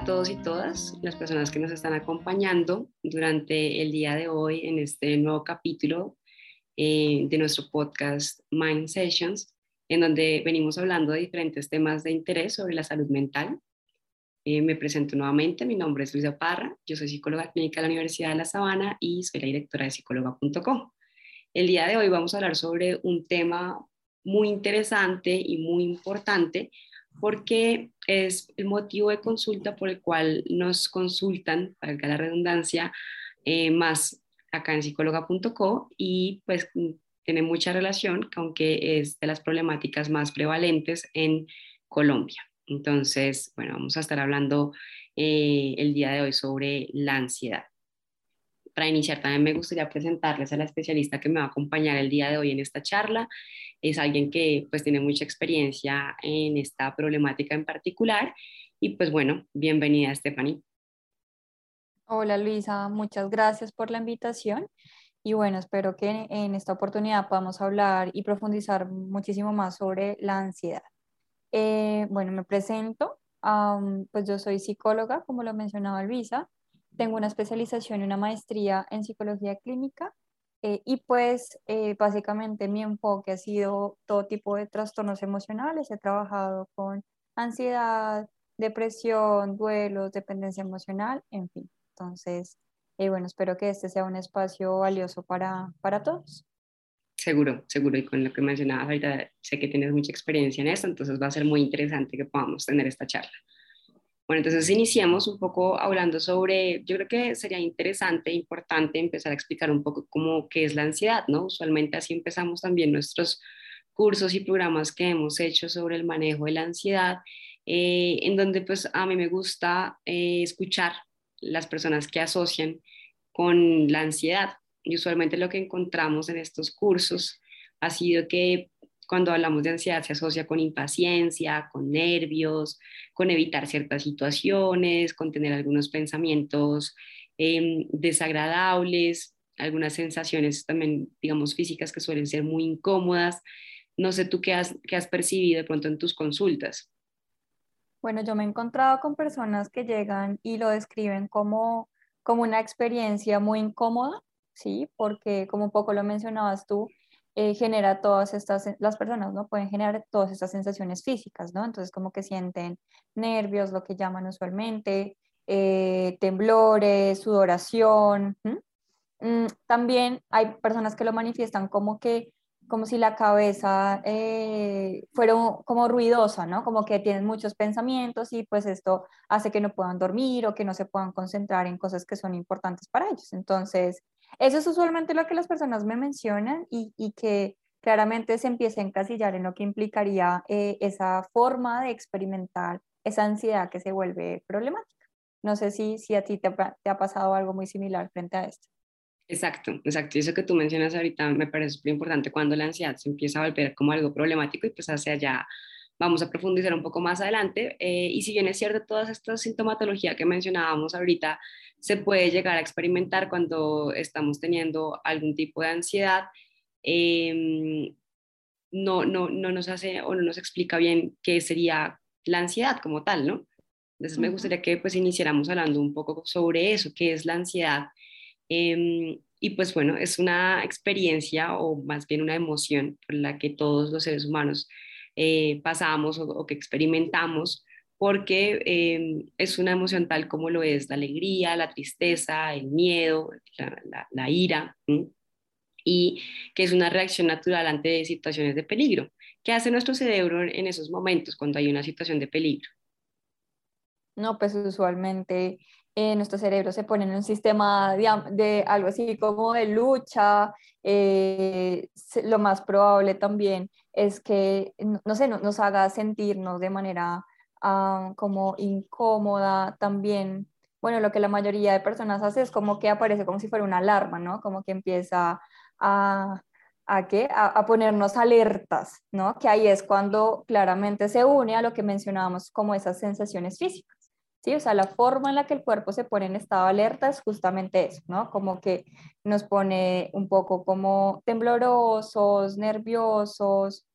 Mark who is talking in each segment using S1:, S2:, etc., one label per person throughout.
S1: a todos y todas las personas que nos están acompañando durante el día de hoy en este nuevo capítulo eh, de nuestro podcast Mind Sessions, en donde venimos hablando de diferentes temas de interés sobre la salud mental. Eh, me presento nuevamente, mi nombre es Luisa Parra, yo soy psicóloga clínica de la Universidad de La Sabana y soy la directora de psicóloga.com. El día de hoy vamos a hablar sobre un tema muy interesante y muy importante porque es el motivo de consulta por el cual nos consultan, para que la redundancia, eh, más acá en psicóloga.co y pues tiene mucha relación, aunque es de las problemáticas más prevalentes en Colombia. Entonces, bueno, vamos a estar hablando eh, el día de hoy sobre la ansiedad. Para iniciar, también me gustaría presentarles a la especialista que me va a acompañar el día de hoy en esta charla es alguien que pues tiene mucha experiencia en esta problemática en particular. Y pues bueno, bienvenida Stephanie.
S2: Hola Luisa, muchas gracias por la invitación. Y bueno, espero que en esta oportunidad podamos hablar y profundizar muchísimo más sobre la ansiedad. Eh, bueno, me presento. pues yo soy psicóloga, como lo mencionaba Luisa. Tengo una especialización y una maestría en psicología clínica eh, y pues eh, básicamente mi enfoque ha sido todo tipo de trastornos emocionales. He trabajado con ansiedad, depresión, duelos, dependencia emocional, en fin. Entonces, eh, bueno, espero que este sea un espacio valioso para, para todos.
S1: Seguro, seguro. Y con lo que mencionabas ahorita, sé que tienes mucha experiencia en esto, entonces va a ser muy interesante que podamos tener esta charla. Bueno, entonces iniciamos un poco hablando sobre, yo creo que sería interesante, importante empezar a explicar un poco cómo qué es la ansiedad, ¿no? Usualmente así empezamos también nuestros cursos y programas que hemos hecho sobre el manejo de la ansiedad, eh, en donde pues a mí me gusta eh, escuchar las personas que asocian con la ansiedad. Y usualmente lo que encontramos en estos cursos ha sido que cuando hablamos de ansiedad se asocia con impaciencia, con nervios, con evitar ciertas situaciones, con tener algunos pensamientos em, desagradables, algunas sensaciones también, digamos, físicas que suelen ser muy incómodas. No sé tú qué has, qué has percibido de pronto en tus consultas.
S2: Bueno, yo me he encontrado con personas que llegan y lo describen como, como una experiencia muy incómoda, ¿sí? Porque como un poco lo mencionabas tú, eh, genera todas estas, las personas, ¿no? Pueden generar todas estas sensaciones físicas, ¿no? Entonces como que sienten nervios, lo que llaman usualmente, eh, temblores, sudoración. Mm, también hay personas que lo manifiestan como que como si la cabeza eh, fuera como ruidosa, ¿no? Como que tienen muchos pensamientos y pues esto hace que no puedan dormir o que no se puedan concentrar en cosas que son importantes para ellos. Entonces, eso es usualmente lo que las personas me mencionan y, y que claramente se empieza a encasillar en lo que implicaría eh, esa forma de experimentar esa ansiedad que se vuelve problemática. No sé si, si a ti te, ha pasado algo muy similar frente a esto.
S1: Exacto, exacto. Eso que tú mencionas ahorita me parece muy importante cuando la ansiedad se empieza a volver como algo problemático y pues hacia allá vamos a profundizar un poco más adelante. Eh, y si bien es cierto, todas estas sintomatología que mencionábamos ahorita se puede llegar a experimentar cuando estamos teniendo algún tipo de ansiedad. Em, no, no, no nos hace o no nos explica bien qué sería la ansiedad como tal, ¿no? Entonces me gustaría que pues iniciáramos hablando un poco sobre eso, qué es la ansiedad. Em, y pues bueno, es una experiencia o más bien una emoción por la que todos los seres humanos eh, pasamos o, que experimentamos porque em, es una emoción tal como lo es la alegría, la tristeza, el miedo, la, ira, y que es una reacción natural ante situaciones de peligro. ¿Qué hace nuestro cerebro en esos momentos cuando hay una situación de peligro?
S2: No, pues usualmente eh, nuestro cerebro se pone en un sistema de, algo así como de lucha. Eh, lo más probable también es que, no sé, nos haga sentirnos de manera Ah, como incómoda también. Bueno, lo que la mayoría de personas hace es como que aparece como si fuera una alarma, ¿no? Como que empieza a, ¿a qué? A, ponernos alertas, ¿no? Que ahí es cuando claramente se une a lo que mencionábamos como esas sensaciones físicas. ¿Sí? O sea, la forma en la que el cuerpo se pone en estado de alerta es justamente eso, ¿no? Como que nos pone un poco como temblorosos, nerviosos,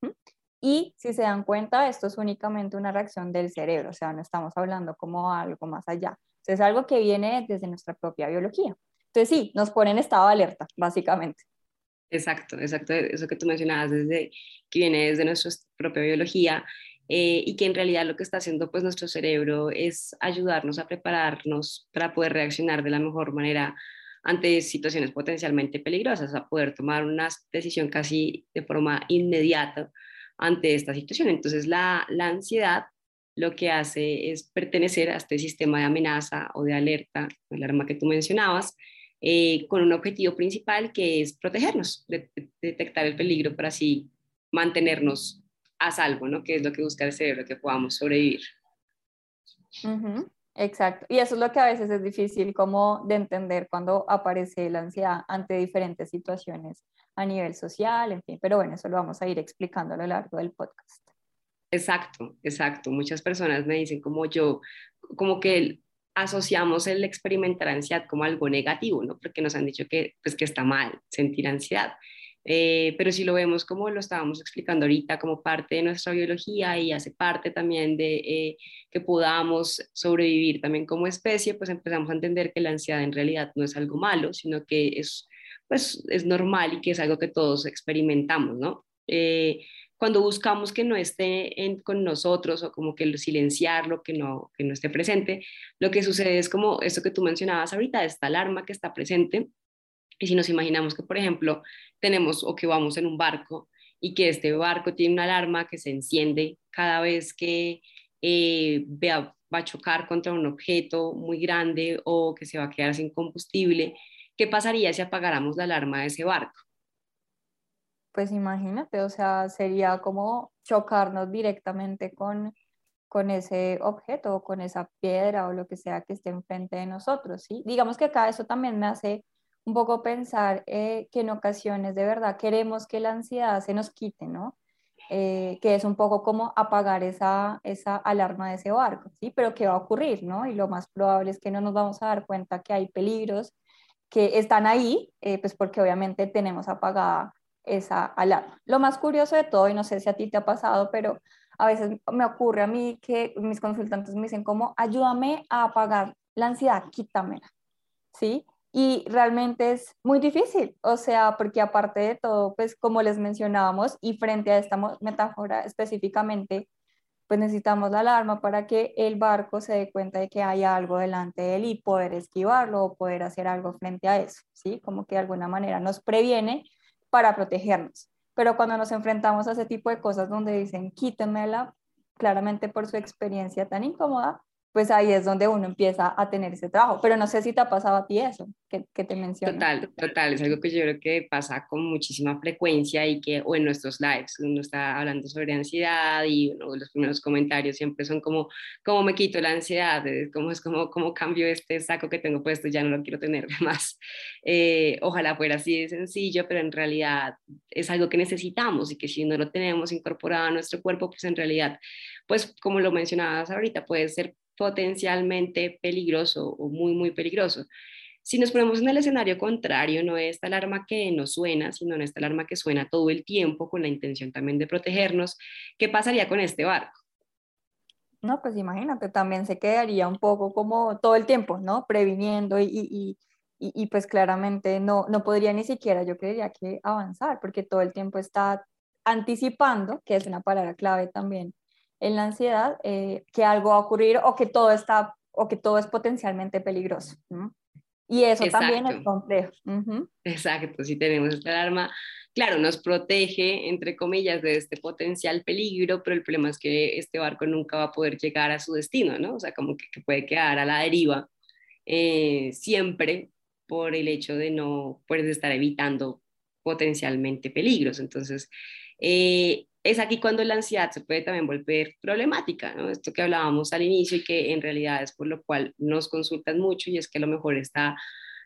S2: Y si se dan cuenta, esto es únicamente una reacción del cerebro, o sea, no estamos hablando como algo más allá. es algo que viene desde nuestra propia biología. Entonces, sí, nos ponen estado de alerta, básicamente.
S1: Exacto, exacto, eso que tú mencionabas, desde, que viene desde nuestra propia biología eh, y que en realidad lo que está haciendo pues nuestro cerebro es ayudarnos a prepararnos para poder reaccionar de la mejor manera ante situaciones potencialmente peligrosas, a poder tomar una decisión casi de forma inmediata ante esta situación. Entonces la, la ansiedad lo que hace es pertenecer a este sistema de amenaza o de alerta, el arma que tú mencionabas, eh, con un objetivo principal que es protegernos, de, detectar el peligro para así mantenernos a salvo, ¿no? Que es lo que busca el cerebro, que podamos sobrevivir.
S2: Exacto. Y eso es lo que a veces es difícil como de entender cuando aparece la ansiedad ante diferentes situaciones a nivel social, en fin. Pero bueno, eso lo vamos a ir explicando a lo largo del podcast.
S1: Exacto, exacto. Muchas personas me dicen como yo, como que asociamos el experimentar ansiedad como algo negativo, ¿no? Porque nos han dicho que, pues, que está mal sentir ansiedad. Eh, pero si lo vemos como lo estábamos explicando ahorita, como parte de nuestra biología y hace parte también de eh, que podamos sobrevivir también como especie, pues empezamos a entender que la ansiedad en realidad no es algo malo, sino que es, pues, es normal y que es algo que todos experimentamos, ¿no? Eh, cuando buscamos que no esté con nosotros o como que silenciarlo, que no, que no esté presente, lo que sucede es como esto que tú mencionabas ahorita, esta alarma que está presente. Y si nos imaginamos que, por ejemplo, tenemos o que vamos en un barco y que este barco tiene una alarma que se enciende cada vez que eh, va a chocar contra un objeto muy grande o que se va a quedar sin combustible, ¿qué pasaría si apagáramos la alarma de ese barco?
S2: pues imagínate, o sea, sería como chocarnos directamente con, con ese objeto o con esa piedra o lo que sea que esté enfrente de nosotros, ¿sí? Digamos que acá eso también me hace un poco pensar eh, que en ocasiones de verdad queremos que la ansiedad se nos quite, ¿no? Eh, que es un poco como apagar esa, esa alarma de ese barco, ¿sí? Pero ¿qué va a ocurrir, no? Y lo más probable es que no nos vamos a dar cuenta que hay peligros que están ahí, eh, pues porque obviamente tenemos apagada esa alarma. Lo más curioso de todo, y no sé si a ti te ha pasado, pero a veces me ocurre a mí que mis consultantes me dicen como, ayúdame a apagar la ansiedad, quítamela, ¿sí? Y realmente es muy difícil, o sea, porque aparte de todo, pues como les mencionábamos, y frente a esta metáfora específicamente, pues necesitamos la alarma para que el barco se dé cuenta de que hay algo delante de él y poder esquivarlo o poder hacer algo frente a eso, ¿sí? Como que de alguna manera nos previene para protegernos. Pero cuando nos enfrentamos a ese tipo de cosas donde dicen quítenmela, claramente por su experiencia tan incómoda, pues ahí es donde uno empieza a tener ese trabajo. Pero no sé si te ha pasado a ti eso, que, que te menciono.
S1: Total, total, es algo que yo creo que pasa con muchísima frecuencia y que, o en nuestros lives, uno está hablando sobre ansiedad y uno los primeros comentarios siempre son como, ¿cómo me quito la ansiedad? ¿Cómo es como, cómo cambio este saco que tengo puesto? Ya no lo quiero tener más. Eh, ojalá fuera así de sencillo, pero en realidad es algo que necesitamos y que si no lo tenemos incorporado a nuestro cuerpo, pues en realidad, pues como lo mencionabas ahorita, puede ser potencialmente peligroso o muy, muy peligroso. Si nos ponemos en el escenario contrario, no es esta alarma que nos suena, sino esta alarma que suena todo el tiempo con la intención también de protegernos, ¿qué pasaría con este barco?
S2: No, pues imagínate, también se quedaría un poco como todo el tiempo, ¿no? Previniendo y, y pues claramente no, no podría ni siquiera, yo creería que avanzar, porque todo el tiempo está anticipando, que es una palabra clave también en la ansiedad eh, que algo va a ocurrir o que todo está o que todo es potencialmente peligroso. Y eso también es complejo.
S1: Exacto, si tenemos esta alarma, claro, nos protege, entre comillas, de este potencial peligro, pero el problema es que este barco nunca va a poder llegar a su destino, ¿no? O sea, como que, puede quedar a la deriva eh, siempre por el hecho de no poder estar evitando potencialmente peligros. Entonces, eh, es aquí cuando la ansiedad se puede también volver problemática, ¿no? Esto que hablábamos al inicio y que en realidad es por lo cual nos consultan mucho y es que a lo mejor esta,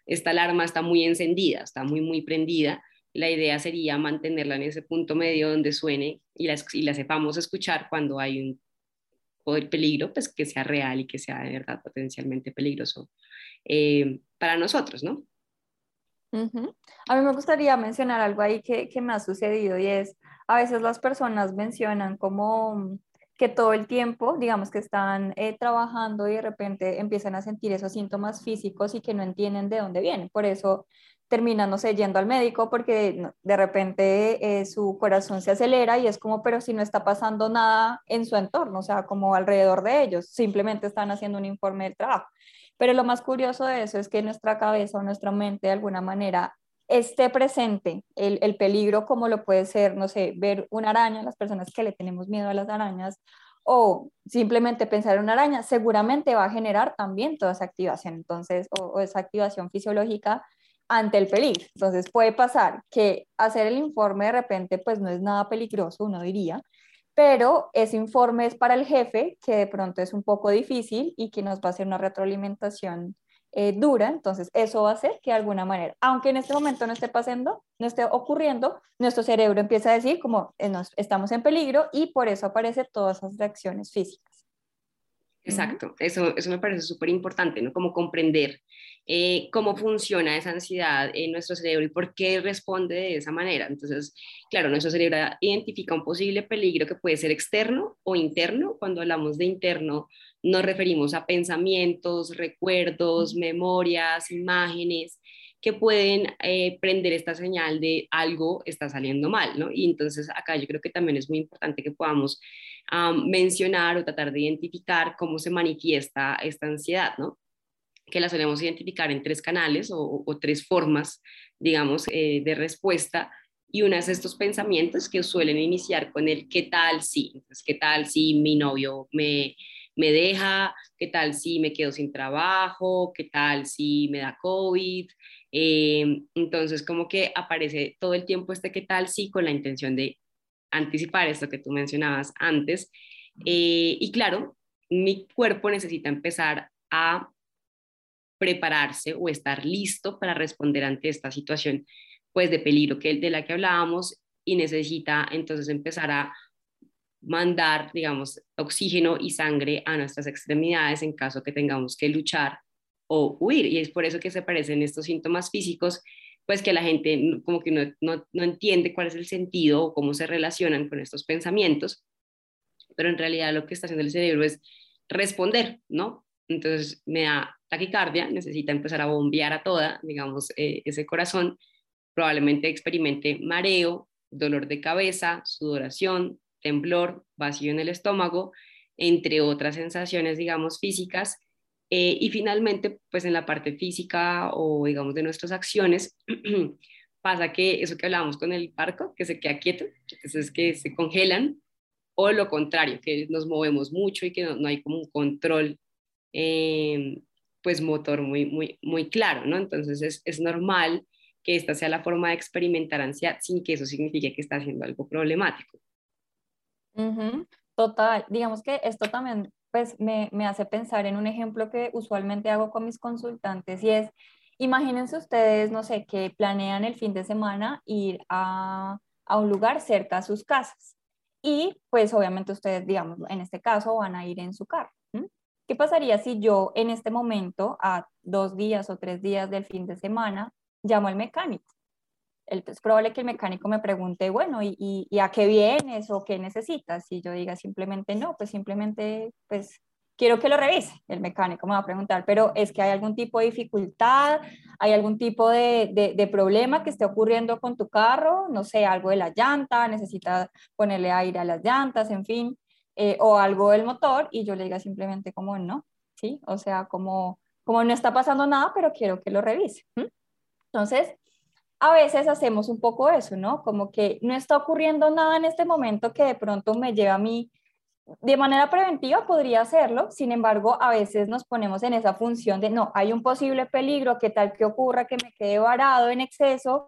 S1: esta alarma está muy encendida, está muy, muy prendida. La idea sería mantenerla en ese punto medio donde suene y la, y la sepamos escuchar cuando hay un peligro, pues que sea real y que sea de verdad potencialmente peligroso eh, para nosotros, ¿no?
S2: A mí me gustaría mencionar algo ahí que, que me ha sucedido y es, a veces las personas mencionan como que todo el tiempo, digamos que están eh, trabajando y de repente empiezan a sentir esos síntomas físicos y que no entienden de dónde vienen. Por eso terminan, no sé, yendo al médico porque de repente eh, su corazón se acelera y es como, pero si no está pasando nada en su entorno, o sea, como alrededor de ellos, simplemente están haciendo un informe del trabajo. Pero lo más curioso de eso es que nuestra cabeza o nuestra mente de alguna manera esté presente el, el, peligro como lo puede ser, no sé, ver una araña, las personas que le tenemos miedo a las arañas, o simplemente pensar en una araña, seguramente va a generar también toda esa activación, entonces, o, esa activación fisiológica ante el peligro. Entonces puede pasar que hacer el informe de repente pues no es nada peligroso, uno diría, pero ese informe es para el jefe, que de pronto es un poco difícil y que nos va a hacer una retroalimentación eh, dura, entonces eso va a hacer que de alguna manera, aunque en este momento no esté pasando, no esté ocurriendo, nuestro cerebro empieza a decir como eh, estamos en peligro y por eso aparecen todas esas reacciones físicas.
S1: Exacto, eso, eso me parece súper importante, ¿no? Como comprender eh, cómo funciona esa ansiedad en nuestro cerebro y por qué responde de esa manera. Entonces, claro, nuestro cerebro identifica un posible peligro que puede ser externo o interno. Cuando hablamos de interno, nos referimos a pensamientos, recuerdos, memorias, imágenes que pueden eh, prender esta señal de algo está saliendo mal, ¿no? Y entonces acá yo creo que también es muy importante que podamos mencionar o tratar de identificar cómo se manifiesta esta ansiedad, ¿no? Que la solemos identificar en tres canales o, tres formas, digamos, eh, de respuesta. Y una es estos pensamientos que suelen iniciar con el ¿qué tal si? Entonces, ¿qué tal si mi novio me, me deja? ¿Qué tal si me quedo sin trabajo? ¿Qué tal si me da COVID? Eh, entonces, como que aparece todo el tiempo este qué tal si con la intención de anticipar esto que tú mencionabas antes. Eh, y claro, mi cuerpo necesita empezar a prepararse o estar listo para responder ante esta situación pues de peligro que de la que hablábamos y necesita entonces empezar a mandar, digamos, oxígeno y sangre a nuestras extremidades en caso que tengamos que luchar o huir. Y es por eso que se parecen estos síntomas físicos pues que la gente como que no, no, no entiende cuál es el sentido o cómo se relacionan con estos pensamientos, pero en realidad lo que está haciendo el cerebro es responder, ¿no? Entonces me da taquicardia, necesita empezar a bombear a toda, digamos, eh, ese corazón, probablemente experimente mareo, dolor de cabeza, sudoración, temblor, vacío en el estómago, entre otras sensaciones, digamos, físicas eh, y finalmente, pues en la parte física o digamos de nuestras acciones, pasa que eso que hablábamos con el barco, que se queda quieto, entonces que se congelan, o lo contrario, que nos movemos mucho y que no, hay como un control, eh, pues motor muy, muy, muy claro, ¿no? Entonces es, es normal que esta sea la forma de experimentar ansiedad sin que eso signifique que está haciendo algo problemático.
S2: Total, digamos que esto también pues me, hace pensar en un ejemplo que usualmente hago con mis consultantes y es, imagínense ustedes, no sé, que planean el fin de semana ir a, un lugar cerca a sus casas y pues obviamente ustedes, digamos, en este caso van a ir en su carro. ¿Qué pasaría si yo en este momento, a dos días o tres días del fin de semana, llamo al mecánico? Es probable que el mecánico me pregunte, bueno, ¿y, y, a qué vienes o qué necesitas? Y yo diga simplemente no, pues simplemente, pues quiero que lo revise. El mecánico me va a preguntar, pero es que hay algún tipo de dificultad, hay algún tipo de, de, problema que esté ocurriendo con tu carro, no sé, algo de la llanta, necesitas ponerle aire a las llantas, en fin, eh, o algo del motor, y yo le diga simplemente como no, ¿sí? O sea, como, como no está pasando nada, pero quiero que lo revise. Entonces, a veces hacemos un poco eso, ¿no? Como que no está ocurriendo nada en este momento que de pronto me lleva a mí, de manera preventiva podría hacerlo, sin embargo, a veces nos ponemos en esa función de, no, hay un posible peligro, ¿qué tal que ocurra que me quede varado en exceso?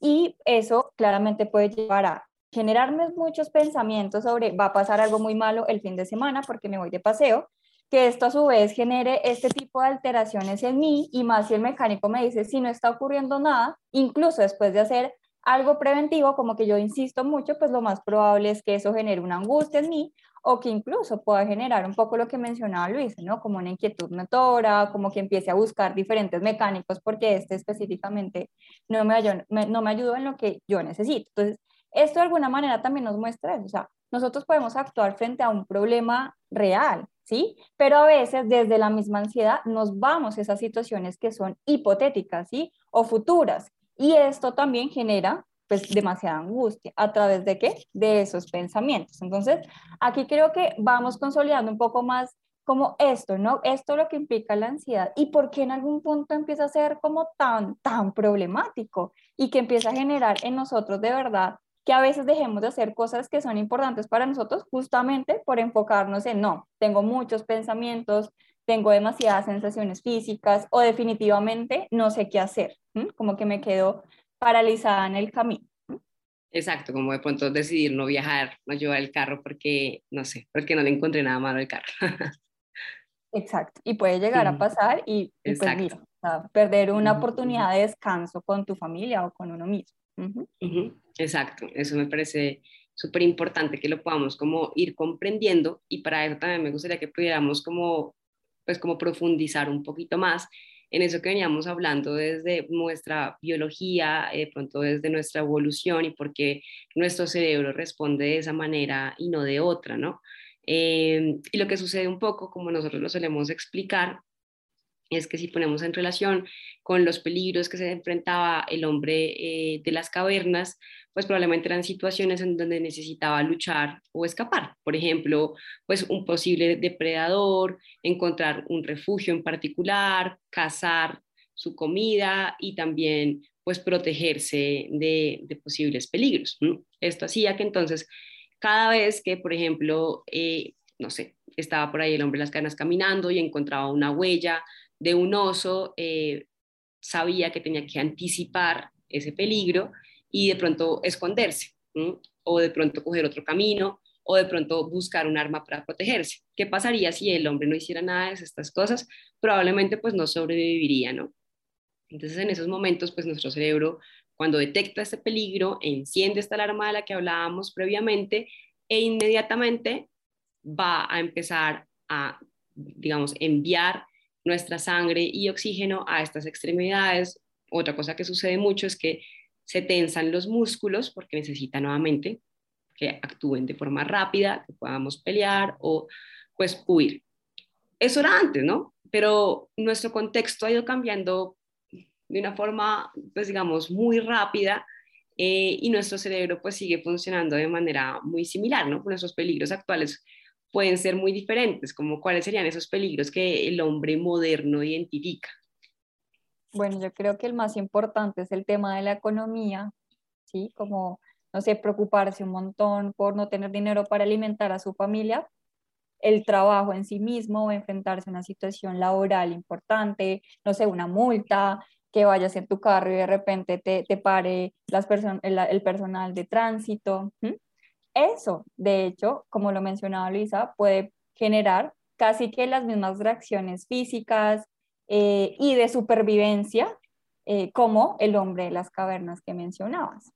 S2: Y eso claramente puede llevar a generarme muchos pensamientos sobre, va a pasar algo muy malo el fin de semana porque me voy de paseo, que esto a su vez genere este tipo de alteraciones en mí y más si el mecánico me dice si no está ocurriendo nada, incluso después de hacer algo preventivo, como que yo insisto mucho, pues lo más probable es que eso genere una angustia en mí o que incluso pueda generar un poco lo que mencionaba Luis, ¿no? Como una inquietud motora, como que empiece a buscar diferentes mecánicos porque este específicamente no me, ayudó, no me ayudó en lo que yo necesito. Entonces, esto de alguna manera también nos muestra eso, o sea, nosotros podemos actuar frente a un problema real, ¿sí? Pero a veces desde la misma ansiedad nos vamos a esas situaciones que son hipotéticas, ¿sí? O futuras. Y esto también genera pues demasiada angustia. ¿A través de qué? De esos pensamientos. Entonces, aquí creo que vamos consolidando un poco más como esto, ¿no? Esto lo que implica la ansiedad y por qué en algún punto empieza a ser como tan, tan problemático y que empieza a generar en nosotros de verdad que a veces dejemos de hacer cosas que son importantes para nosotros justamente por enfocarnos en, no, tengo muchos pensamientos, tengo demasiadas sensaciones físicas o definitivamente no sé qué hacer, como que me quedo paralizada en el camino.
S1: Exacto, como de pronto decidir no viajar, no llevar el carro porque, no sé, porque no le encontré nada malo al carro.
S2: Exacto, y puede llegar a pasar y, pues perder una oportunidad de descanso con tu familia o con uno mismo.
S1: Exacto, eso me parece súper importante que lo podamos como ir comprendiendo y para eso también me gustaría que pudiéramos como, pues como profundizar un poquito más en eso que veníamos hablando desde nuestra biología, de pronto desde nuestra evolución y por qué nuestro cerebro responde de esa manera y no de otra, ¿no? Eh, y lo que sucede un poco, como nosotros lo solemos explicar, es que si ponemos en relación con los peligros que se enfrentaba el hombre eh, de las cavernas, pues probablemente eran situaciones en donde necesitaba luchar o escapar. Por ejemplo, pues un posible depredador, encontrar un refugio en particular, cazar su comida y también pues protegerse de, posibles peligros. Esto hacía que entonces cada vez que, por ejemplo, eh, no sé, estaba por ahí el hombre de las canas caminando y encontraba una huella de un oso, eh, sabía que tenía que anticipar ese peligro y de pronto esconderse, o de pronto coger otro camino, o de pronto buscar un arma para protegerse. ¿Qué pasaría si el hombre no hiciera nada de estas cosas? Probablemente pues no sobreviviría, ¿no? Entonces en esos momentos pues nuestro cerebro cuando detecta este peligro enciende esta alarma de la que hablábamos previamente e inmediatamente va a empezar a, digamos, enviar nuestra sangre y oxígeno a estas extremidades. Otra cosa que sucede mucho es que se tensan los músculos porque necesita nuevamente que actúen de forma rápida, que podamos pelear o pues huir. Eso era antes, ¿no? Pero nuestro contexto ha ido cambiando de una forma, pues digamos, muy rápida eh, y nuestro cerebro pues sigue funcionando de manera muy similar, ¿no? Nuestros peligros actuales pueden ser muy diferentes, como cuáles serían esos peligros que el hombre moderno identifica.
S2: Bueno, yo creo que el más importante es el tema de la economía, ¿sí? Como, no sé, preocuparse un montón por no tener dinero para alimentar a su familia, el trabajo en sí mismo, enfrentarse a una situación laboral importante, no sé, una multa, que vayas en tu carro y de repente te, te pare las el, el, personal de tránsito. Eso, de hecho, como lo mencionaba Luisa, puede generar casi que las mismas reacciones físicas eh, y de supervivencia eh, como el hombre de las cavernas que mencionabas.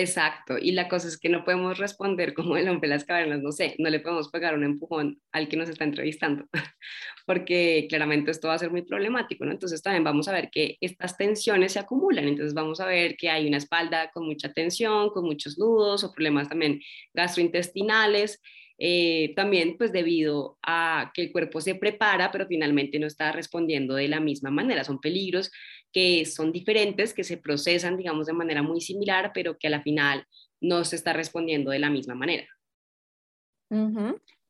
S1: Exacto, y la cosa es que no podemos responder como el hombre de las cavernas, no sé, no le podemos pegar un empujón al que nos está entrevistando, porque claramente esto va a ser muy problemático, ¿no? Entonces también vamos a ver que estas tensiones se acumulan, entonces vamos a ver que hay una espalda con mucha tensión, con muchos nudos o problemas también gastrointestinales, eh, también pues debido a que el cuerpo se prepara, pero finalmente no está respondiendo de la misma manera. Son peligros que son diferentes, que se procesan, digamos, de manera muy similar, pero que a la final no se está respondiendo de la misma manera.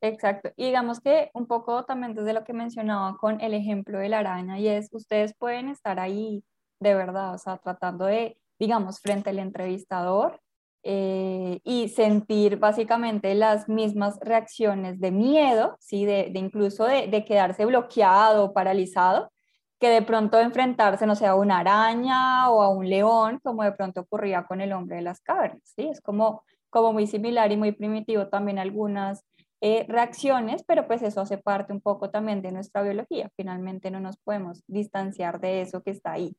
S2: Exacto. Y digamos que un poco también desde lo que mencionaba con el ejemplo de la araña, y es, ustedes pueden estar ahí de verdad, o sea, tratando de, digamos, frente al entrevistador, eh, y sentir básicamente las mismas reacciones de miedo, ¿sí? de, incluso de, quedarse bloqueado paralizado, que de pronto enfrentarse, no sé, a una araña o a un león, como de pronto ocurría con el hombre de las cavernas. ¿sí? Es como, como muy similar y muy primitivo también algunas eh, reacciones, pero pues eso hace parte un poco también de nuestra biología. Finalmente no nos podemos distanciar de eso que está ahí.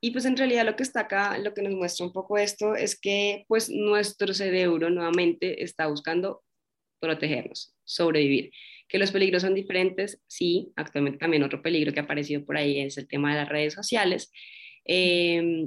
S1: Y pues en realidad lo que está acá, lo que nos muestra un poco esto es que pues nuestro cerebro nuevamente está buscando protegernos, sobrevivir. Que los peligros son diferentes, sí, actualmente también otro peligro que ha aparecido por ahí es el tema de las redes sociales. Eh,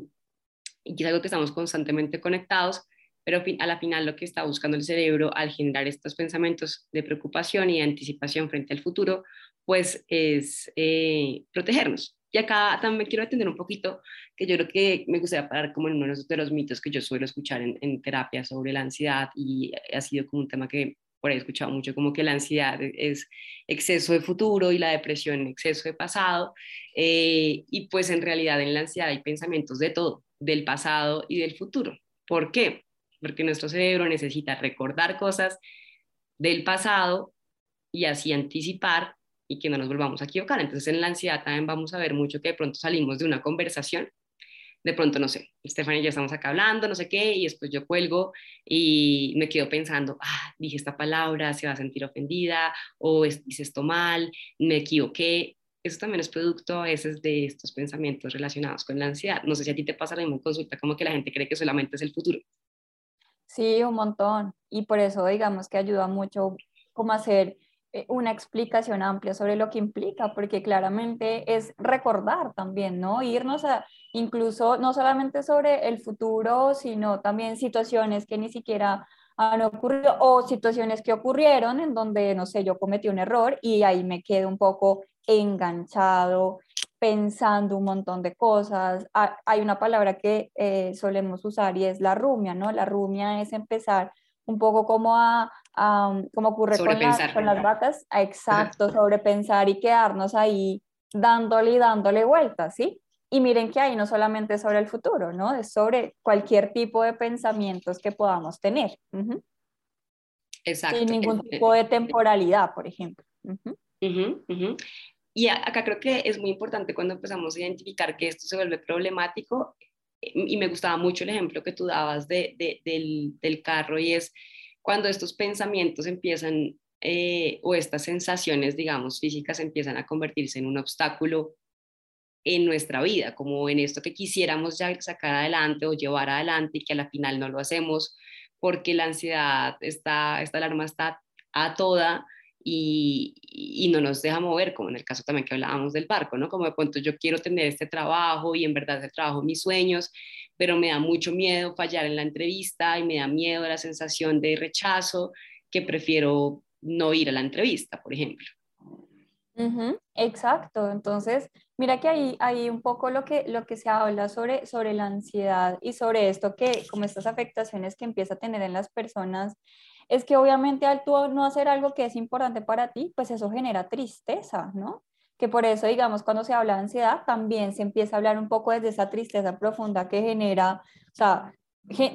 S1: y es algo que estamos constantemente conectados, pero a la final lo que está buscando el cerebro al generar estos pensamientos de preocupación y anticipación frente al futuro, pues es eh, protegernos. Y acá también quiero atender un poquito, que yo creo que me gustaría parar como en uno de los mitos que yo suelo escuchar en, en terapia sobre la ansiedad y ha sido como un tema que por ahí he escuchado mucho, como que la ansiedad es exceso de futuro y la depresión exceso de pasado. Eh, y pues en realidad en la ansiedad hay pensamientos de todo, del pasado y del futuro. ¿Por qué? Porque nuestro cerebro necesita recordar cosas del pasado y así anticipar y que no nos volvamos a equivocar. Entonces en la ansiedad también vamos a ver mucho que de pronto salimos de una conversación de pronto, no sé, Estefania y yo estamos acá hablando, no sé qué, y después yo cuelgo y me quedo pensando, ah, dije esta palabra, se va a sentir ofendida, o hice esto mal, me equivoqué. Eso también es producto a veces de estos pensamientos relacionados con la ansiedad. No sé si a ti te pasa la misma consulta, como que la gente cree que solamente es el futuro.
S2: Sí, un montón. Y por eso digamos que ayuda mucho como hacer una explicación amplia sobre lo que implica, porque claramente es recordar también, ¿no? Irnos a incluso no solamente sobre el futuro, sino también situaciones que ni siquiera han ocurrido o situaciones que ocurrieron en donde, no sé, yo cometí un error y ahí me quedo un poco enganchado, pensando un montón de cosas. Hay una palabra que eh, solemos usar y es la rumia, ¿no? La rumia es empezar un poco como a, como ocurre con, con, las vacas, exacto, sobrepensar y quedarnos ahí dándole y dándole vueltas, ¿sí? Y miren que ahí no solamente es sobre el futuro, ¿no? Es sobre cualquier tipo de pensamientos que podamos tener. Exacto. Sin ningún tipo de temporalidad, por ejemplo.
S1: Y acá creo que es muy importante cuando empezamos a identificar que esto se vuelve problemático, y me gustaba mucho el ejemplo que tú dabas de, del, del, carro y es cuando estos pensamientos empiezan eh, o estas sensaciones, digamos, físicas empiezan a convertirse en un obstáculo en nuestra vida, como en esto que quisiéramos ya sacar adelante o llevar adelante y que a la final no lo hacemos porque la ansiedad está, esta alarma está a toda y, y, no nos deja mover, como en el caso también que hablábamos del barco, ¿no? Como de pronto yo quiero tener este trabajo y en verdad ese trabajo mis sueños, pero me da mucho miedo fallar en la entrevista y me da miedo la sensación de rechazo que prefiero no ir a la entrevista, por ejemplo.
S2: exacto, entonces mira que ahí hay un poco lo que, lo que se habla sobre, sobre la ansiedad y sobre esto que como estas afectaciones que empieza a tener en las personas es que obviamente al tú no hacer algo que es importante para ti, pues eso genera tristeza, ¿no? Que por eso, digamos, cuando se habla de ansiedad, también se empieza a hablar un poco desde esa tristeza profunda que genera, o sea,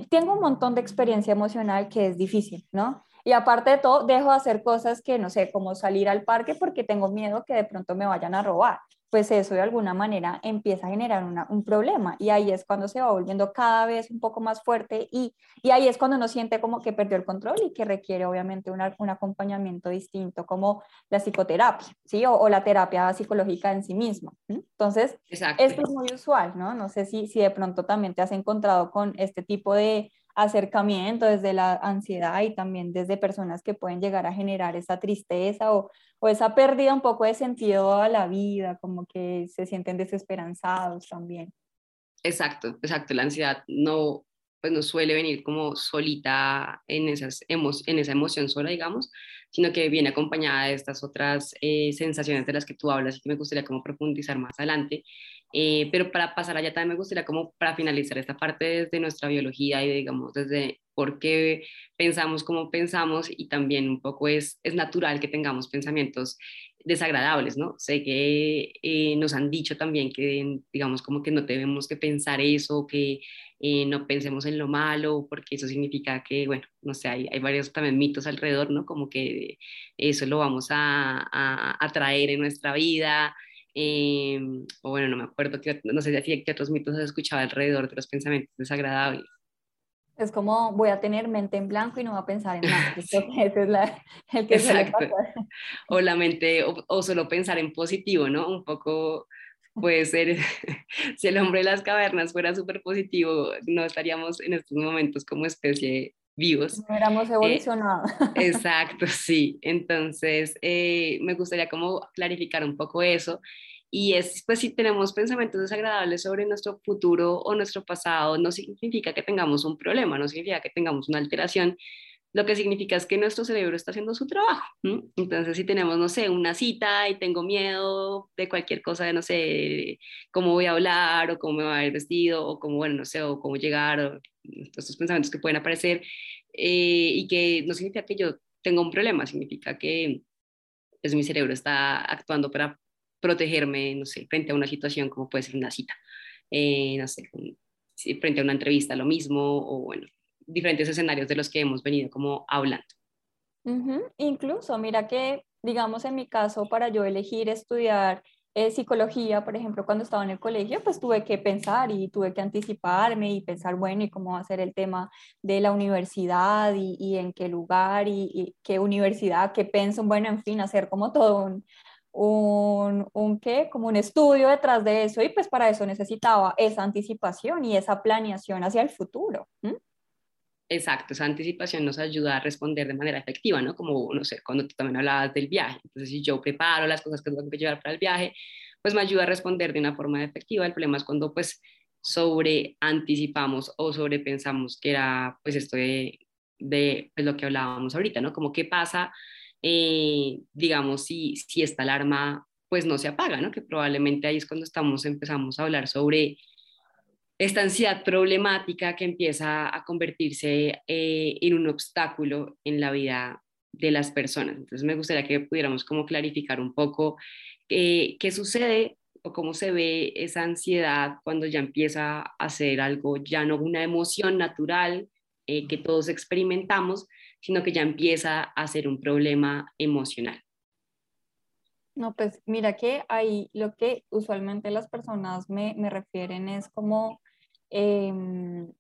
S2: tengo un montón de experiencia emocional que es difícil, ¿no? Y aparte de todo, dejo de hacer cosas que, no sé, como salir al parque porque tengo miedo que de pronto me vayan a robar pues eso de alguna manera empieza a generar un problema y ahí es cuando se va volviendo cada vez un poco más fuerte y, y ahí es cuando uno siente como que perdió el control y que requiere obviamente un acompañamiento distinto como la psicoterapia, ¿sí? O, la terapia psicológica en sí misma. Entonces, esto es muy usual, ¿no? No sé si, si de pronto también te has encontrado con este tipo de acercamiento desde la ansiedad y también desde personas que pueden llegar a generar esa tristeza o, o esa pérdida un poco de sentido a la vida, como que se sienten desesperanzados también.
S1: Exacto, exacto. La ansiedad no, pues no suele venir como solita en, esas en esa emoción sola, digamos, sino que viene acompañada de estas otras eh, sensaciones de las que tú hablas y que me gustaría como profundizar más adelante. Eh, pero para pasar allá también me gustaría como para finalizar esta parte desde nuestra biología y digamos desde por qué pensamos como pensamos y también un poco es, es natural que tengamos pensamientos desagradables, ¿no? Sé que eh, nos han dicho también que digamos como que no debemos que pensar eso, que eh, no pensemos en lo malo, porque eso significa que, bueno, no sé, hay, hay varios también mitos alrededor, ¿no? Como que eso lo vamos a, a, traer en nuestra vida, eh, o bueno, no me acuerdo, que, no sé si qué otros mitos has escuchado alrededor de los pensamientos desagradables.
S2: Es como voy a tener mente en blanco y no voy a pensar en nada. Ese es la, el que
S1: Exacto. O la mente, o, o, solo pensar en positivo, ¿no? Un poco puede ser, si el hombre de las cavernas fuera súper positivo, no estaríamos en estos momentos como especie vivos.
S2: No éramos eh, evolucionados.
S1: exacto, sí. Entonces, eh, me gustaría como clarificar un poco eso. Y es, pues si tenemos pensamientos desagradables sobre nuestro futuro o nuestro pasado, no significa que tengamos un problema, no significa que tengamos una alteración, lo que significa es que nuestro cerebro está haciendo su trabajo. Entonces, si tenemos, no sé, una cita y tengo miedo de cualquier cosa, de no sé, cómo voy a hablar o cómo me va a ver vestido o cómo, bueno, no sé, o cómo llegar, o estos pensamientos que pueden aparecer eh, y que no significa que yo tenga un problema, significa que pues, mi cerebro está actuando para protegerme, no sé, frente a una situación como puede ser una cita, eh, no sé, frente a una entrevista, lo mismo, o bueno, diferentes escenarios de los que hemos venido como hablando.
S2: Incluso, mira que, digamos, en mi caso, para yo elegir estudiar eh, psicología, por ejemplo, cuando estaba en el colegio, pues tuve que pensar y tuve que anticiparme y pensar, bueno, y cómo va a ser el tema de la universidad y, en qué lugar y, qué universidad, qué pienso, bueno, en fin, hacer como todo un, un, un ¿qué? como un estudio detrás de eso y pues para eso necesitaba esa anticipación y esa planeación hacia el futuro.
S1: Exacto, esa anticipación nos ayuda a responder de manera efectiva, ¿no? Como, no sé, cuando tú también hablabas del viaje. Entonces, si yo preparo las cosas que tengo que llevar para el viaje, pues me ayuda a responder de una forma efectiva. El problema es cuando, pues, sobre anticipamos o sobrepensamos, que era, pues, esto de, de pues, lo que hablábamos ahorita, ¿no? Como qué pasa, eh, digamos, si, si esta alarma, pues, no se apaga, ¿no? Que probablemente ahí es cuando estamos, empezamos a hablar sobre esta ansiedad problemática que empieza a convertirse eh, en un obstáculo en la vida de las personas. Entonces me gustaría que pudiéramos como clarificar un poco eh, qué sucede o cómo se ve esa ansiedad cuando ya empieza a ser algo, ya no una emoción natural eh, que todos experimentamos, sino que ya empieza a ser un problema emocional.
S2: No, pues mira que ahí lo que usualmente las personas me, me refieren es como Em,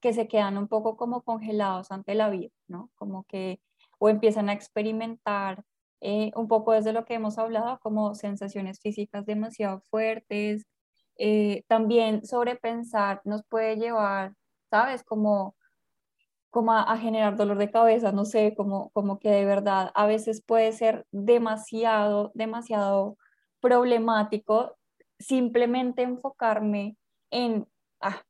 S2: que se quedan un poco como congelados ante la vida, ¿no? Como que o empiezan a experimentar eh, un poco desde lo que hemos hablado, como sensaciones físicas demasiado fuertes. Eh, también sobrepensar nos puede llevar, ¿sabes? Como, como a, generar dolor de cabeza, no sé, como, como que de verdad a veces puede ser demasiado, demasiado problemático simplemente enfocarme en, ah,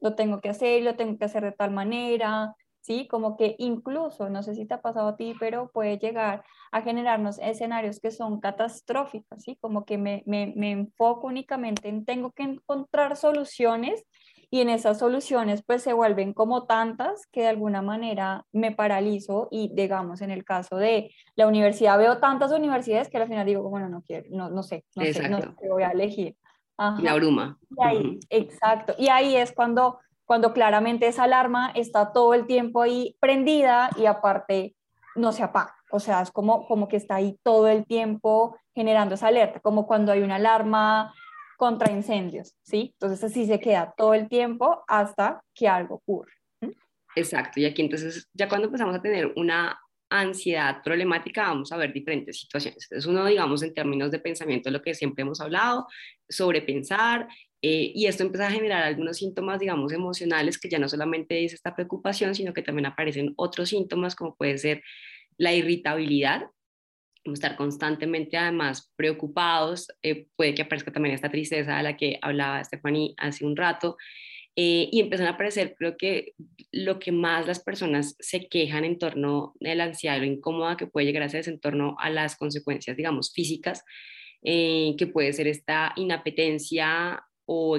S2: lo tengo que hacer, lo tengo que hacer de tal manera, ¿sí? Como que incluso, no sé si te ha pasado a ti, pero puede llegar a generarnos escenarios que son catastróficos, ¿sí? Como que me, me, me enfoco únicamente en tengo que encontrar soluciones y en esas soluciones pues se vuelven como tantas que de alguna manera me paralizo y digamos en el caso de la universidad veo tantas universidades que al final digo, bueno, no quiero, no, no sé, no sé, no sé qué voy a elegir.
S1: La bruma.
S2: Exacto. Y ahí es cuando, cuando claramente esa alarma está todo el tiempo ahí prendida y aparte no se apaga. O sea, es como, como que está ahí todo el tiempo generando esa alerta, como cuando hay una alarma contra incendios, ¿sí? Entonces así se queda todo el tiempo hasta que algo ocurre.
S1: Exacto, y aquí entonces ya cuando empezamos a tener una ansiedad problemática, vamos a ver diferentes situaciones. Entonces, uno, digamos, en términos de pensamiento, lo que siempre hemos hablado, sobre pensar, eh, y esto empieza a generar algunos síntomas, digamos, emocionales, que ya no solamente es esta preocupación, sino que también aparecen otros síntomas, como puede ser la irritabilidad, estar constantemente además preocupados, eh, puede que aparezca también esta tristeza de la que hablaba Stephanie hace un rato, eh, y empiezan a aparecer, creo que lo que más las personas se quejan en torno a la ansiedad, incómoda que puede llegar a ser en torno a las consecuencias, digamos, físicas, eh, que puede ser esta inapetencia o,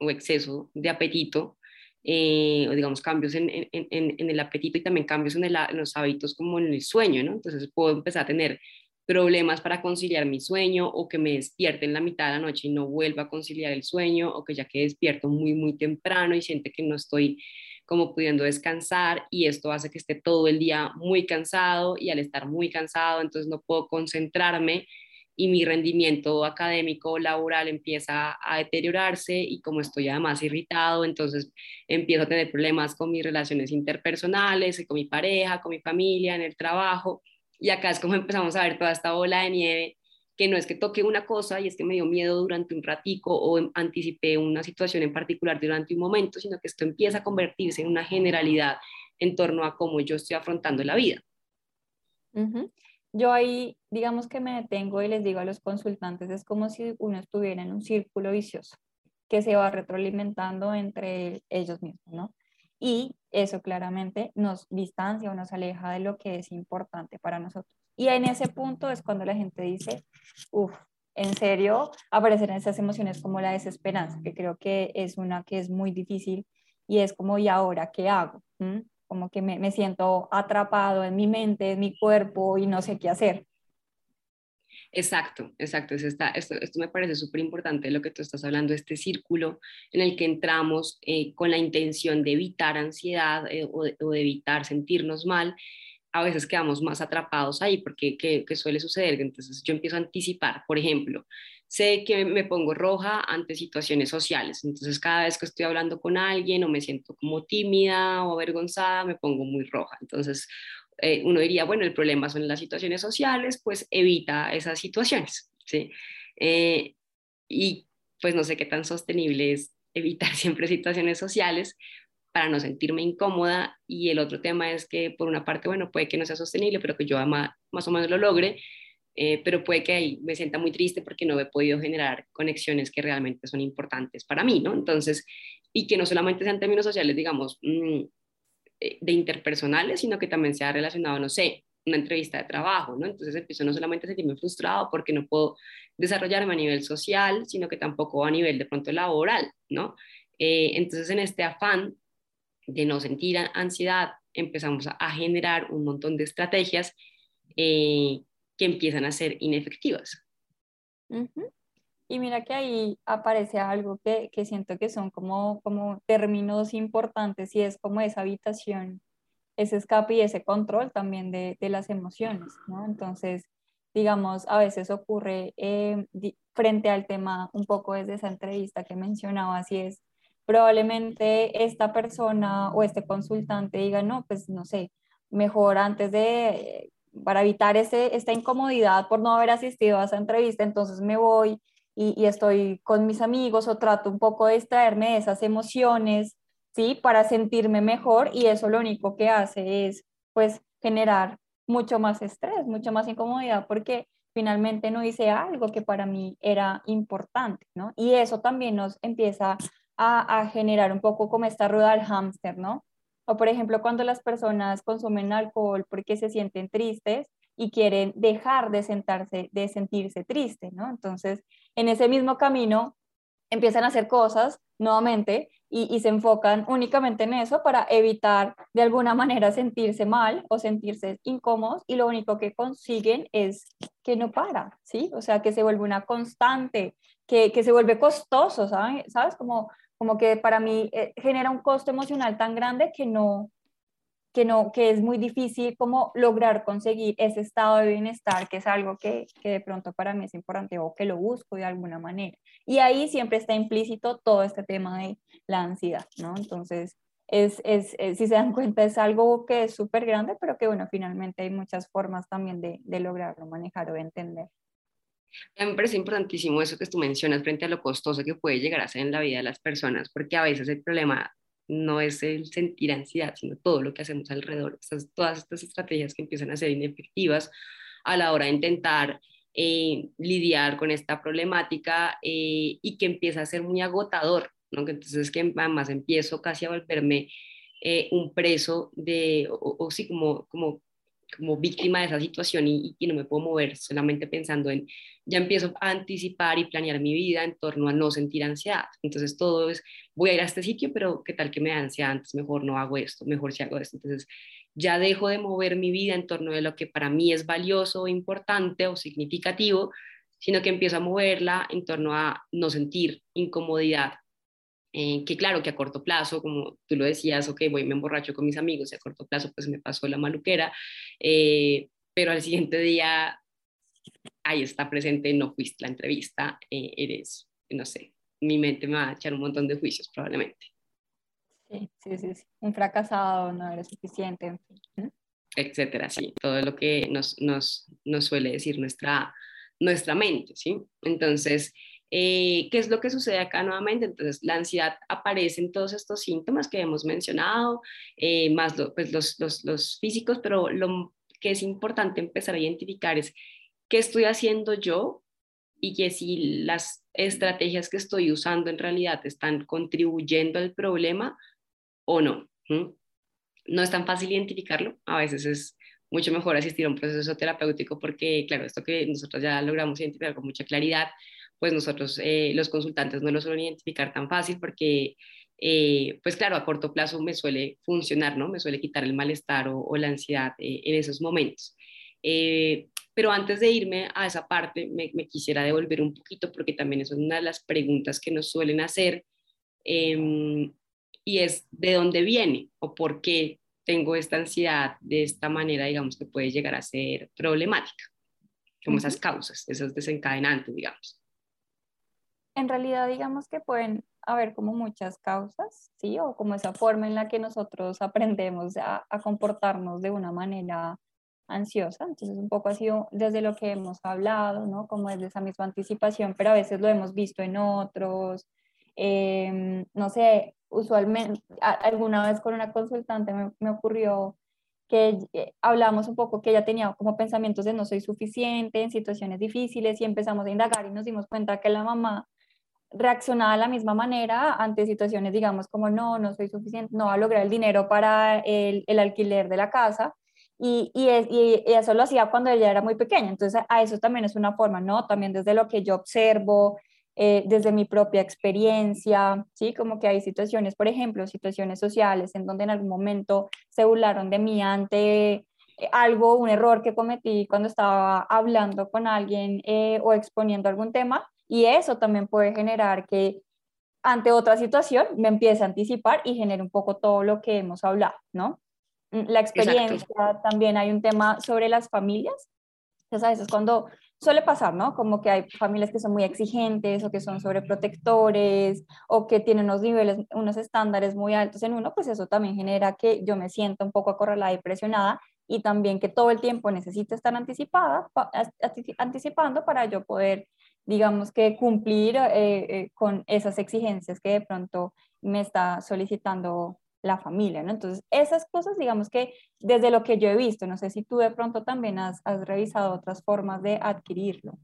S1: o exceso de apetito, eh, o digamos cambios en, en, el apetito y también cambios en, los hábitos como en el sueño, ¿no? Entonces puedo empezar a tener problemas para conciliar mi sueño o que me despierte en la mitad de la noche y no vuelva a conciliar el sueño o que ya que despierto muy, muy temprano y siente que no estoy como pudiendo descansar y esto hace que esté todo el día muy cansado y al estar muy cansado entonces no puedo concentrarme y mi rendimiento académico laboral empieza a deteriorarse y como estoy además irritado, entonces empiezo a tener problemas con mis relaciones interpersonales, con mi pareja, con mi familia, en el trabajo y acá es como empezamos a ver toda esta bola de nieve que no es que toque una cosa y es que me dio miedo durante un ratico o anticipé una situación en particular durante un momento, sino que esto empieza a convertirse en una generalidad en torno a cómo yo estoy afrontando la vida.
S2: Yo ahí, digamos que me detengo y les digo a los consultantes, es como si uno estuviera en un círculo vicioso que se va retroalimentando entre ellos mismos, ¿no? Y eso claramente nos distancia o nos aleja de lo que es importante para nosotros. Y en ese punto es cuando la gente dice, uff, en serio, aparecen esas emociones como la desesperanza, que creo que es una que es muy difícil y es como, ¿y ahora qué hago? Como que me, me siento atrapado en mi mente, en mi cuerpo y no sé qué hacer.
S1: Exacto, exacto. esto, esto, me parece súper importante lo que tú estás hablando, este círculo en el que entramos eh, con la intención de evitar ansiedad eh, o, de, evitar sentirnos mal. A veces quedamos más atrapados ahí porque ¿qué, suele suceder? Entonces yo empiezo a anticipar, por ejemplo, sé que me pongo roja ante situaciones sociales, entonces cada vez que estoy hablando con alguien o me siento como tímida o avergonzada, me pongo muy roja. Entonces, eh, uno diría, bueno, el problema son las situaciones sociales, pues evita esas situaciones, ¿sí? Eh, y pues no sé qué tan sostenible es evitar siempre situaciones sociales para no sentirme incómoda y el otro tema es que por una parte, bueno, puede que no sea sostenible, pero que yo más, más o menos lo logre, eh, pero puede que ahí me sienta muy triste porque no he podido generar conexiones que realmente son importantes para mí, ¿no? Entonces, y que no solamente sean términos sociales, digamos, mm, eh, de interpersonales, sino que también se ha relacionado, no sé, una entrevista de trabajo, ¿no? Entonces empiezo no solamente a sentirme frustrado porque no puedo desarrollarme a nivel social, sino que tampoco a nivel de pronto laboral, ¿no? Eh, entonces en este afán de no sentir ansiedad, empezamos a, generar un montón de estrategias eh, que empiezan a ser inefectivas.
S2: Y mira que ahí aparece algo que, que, siento que son como, como términos importantes y es como esa habitación, ese escape y ese control también de, de las emociones, ¿no? Entonces, digamos, a veces ocurre eh, frente al tema un poco desde esa entrevista que mencionaba, así es, probablemente esta persona o este consultante diga, no, pues no sé, mejor antes de, para evitar ese, esta incomodidad por no haber asistido a esa entrevista, entonces me voy y, estoy con mis amigos o trato un poco de extraerme de esas emociones, ¿sí? Para sentirme mejor y eso lo único que hace es, pues, generar mucho más estrés, mucho más incomodidad, porque finalmente no hice algo que para mí era importante, ¿no? Y eso también nos empieza a, a generar un poco como esta rueda del hámster, ¿no? O por ejemplo, cuando las personas consumen alcohol porque se sienten tristes, y quieren dejar de sentarse, de sentirse triste, ¿no? Entonces, en ese mismo camino empiezan a hacer cosas nuevamente y, se enfocan únicamente en eso para evitar de alguna manera sentirse mal o sentirse incómodos y lo único que consiguen es que no para, ¿sí? O sea, que se vuelve una constante, que, que se vuelve costoso, ¿sabes? ¿Sabes? Como, como que para mí eh, genera un costo emocional tan grande que no, que, no, que es muy difícil como lograr conseguir ese estado de bienestar, que es algo que, que, de pronto para mí es importante o que lo busco de alguna manera. Y ahí siempre está implícito todo este tema de la ansiedad, ¿no? Entonces, es, es, si se dan cuenta, es algo que es súper grande, pero que, bueno, finalmente hay muchas formas también de, de lograrlo, manejar o entender.
S1: A mí me parece importantísimo eso que tú mencionas frente a lo costoso que puede llegar a ser en la vida de las personas, porque a veces el problema no es el sentir ansiedad, sino todo lo que hacemos alrededor, todas estas estrategias que empiezan a ser inefectivas a la hora de intentar eh, lidiar con esta problemática eh, y que empieza a ser muy agotador, ¿no? entonces que además empiezo casi a volverme eh, un preso de, o, sí, como, como como víctima de esa situación y, y, no me puedo mover solamente pensando en, ya empiezo a anticipar y planear mi vida en torno a no sentir ansiedad. Entonces todo es, voy a ir a este sitio, pero ¿qué tal que me da ansiedad? Antes mejor no hago esto, mejor si hago esto. Entonces ya dejo de mover mi vida en torno de lo que para mí es valioso, importante o significativo, sino que empiezo a moverla en torno a no sentir incomodidad eh, que claro, que a corto plazo, como tú lo decías, ok, voy, me emborracho con mis amigos y a corto plazo pues me pasó la maluquera, eh, pero al siguiente día, ahí está presente, no fuiste la entrevista, eh, eres, no sé, mi mente me va a echar un montón de juicios probablemente.
S2: Sí, sí, sí, un fracasado, no eres suficiente, en
S1: Etcétera, sí, todo lo que nos, nos, nos suele decir nuestra, nuestra mente, ¿sí? Entonces, eh, ¿Qué es lo que sucede acá nuevamente? Entonces, la ansiedad aparece en todos estos síntomas que hemos mencionado, eh, más pues los, los, los, físicos, pero lo que es importante empezar a identificar es qué estoy haciendo yo y que si las estrategias que estoy usando en realidad están contribuyendo al problema o no. No es tan fácil identificarlo, a veces es mucho mejor asistir a un proceso terapéutico porque, claro, esto que nosotros ya logramos identificar con mucha claridad, pues nosotros eh, los consultantes no lo suelen identificar tan fácil porque, eh, pues claro, a corto plazo me suele funcionar, ¿no? Me suele quitar el malestar o, la ansiedad eh, en esos momentos. pero antes de irme a esa parte, me, quisiera devolver un poquito porque también es una de las preguntas que nos suelen hacer em, y es de dónde viene o por qué tengo esta ansiedad de esta manera, digamos, que puede llegar a ser problemática, como esas causas, esas desencadenantes, digamos
S2: en realidad digamos que pueden haber como muchas causas, ¿sí? O como esa forma en la que nosotros aprendemos a, comportarnos de una manera ansiosa. Entonces, un poco ha sido desde lo que hemos hablado, ¿no? Como desde esa misma anticipación, pero a veces lo hemos visto en otros. Em, no sé, usualmente, alguna vez con una consultante me, me ocurrió que eh, un poco que ella tenía como pensamientos de no soy suficiente en situaciones difíciles y empezamos a indagar y nos dimos cuenta que la mamá reaccionaba de la misma manera ante situaciones, digamos, como no, no soy suficiente, no va a lograr el dinero para el, el alquiler de la casa. Y, y, y, eso lo hacía cuando ella era muy pequeña. Entonces, a eso también es una forma, ¿no? También desde lo que yo observo, eh, desde mi propia experiencia, ¿sí? Como que hay situaciones, por ejemplo, situaciones sociales en donde en algún momento se burlaron de mí ante eh, algo, un error que cometí cuando estaba hablando con alguien eh, o exponiendo algún tema y eso también puede generar que ante otra situación me empiece a anticipar y genere un poco todo lo que hemos hablado, ¿no? Mm, la experiencia, también hay un tema sobre las familias. Entonces a veces cuando suele pasar, ¿no? Como que hay familias que son muy exigentes o que son sobreprotectores o que tienen unos niveles, unos estándares muy altos en uno, pues eso también genera que yo me sienta un poco acorralada y presionada y también que todo el tiempo necesito estar anticipada, anticipando para yo poder digamos que cumplir eh, eh, con esas exigencias que de pronto me está solicitando la familia, ¿no? Entonces, esas cosas, digamos que desde lo que yo he visto, no sé si tú de pronto también has, has revisado otras formas de adquirirlo.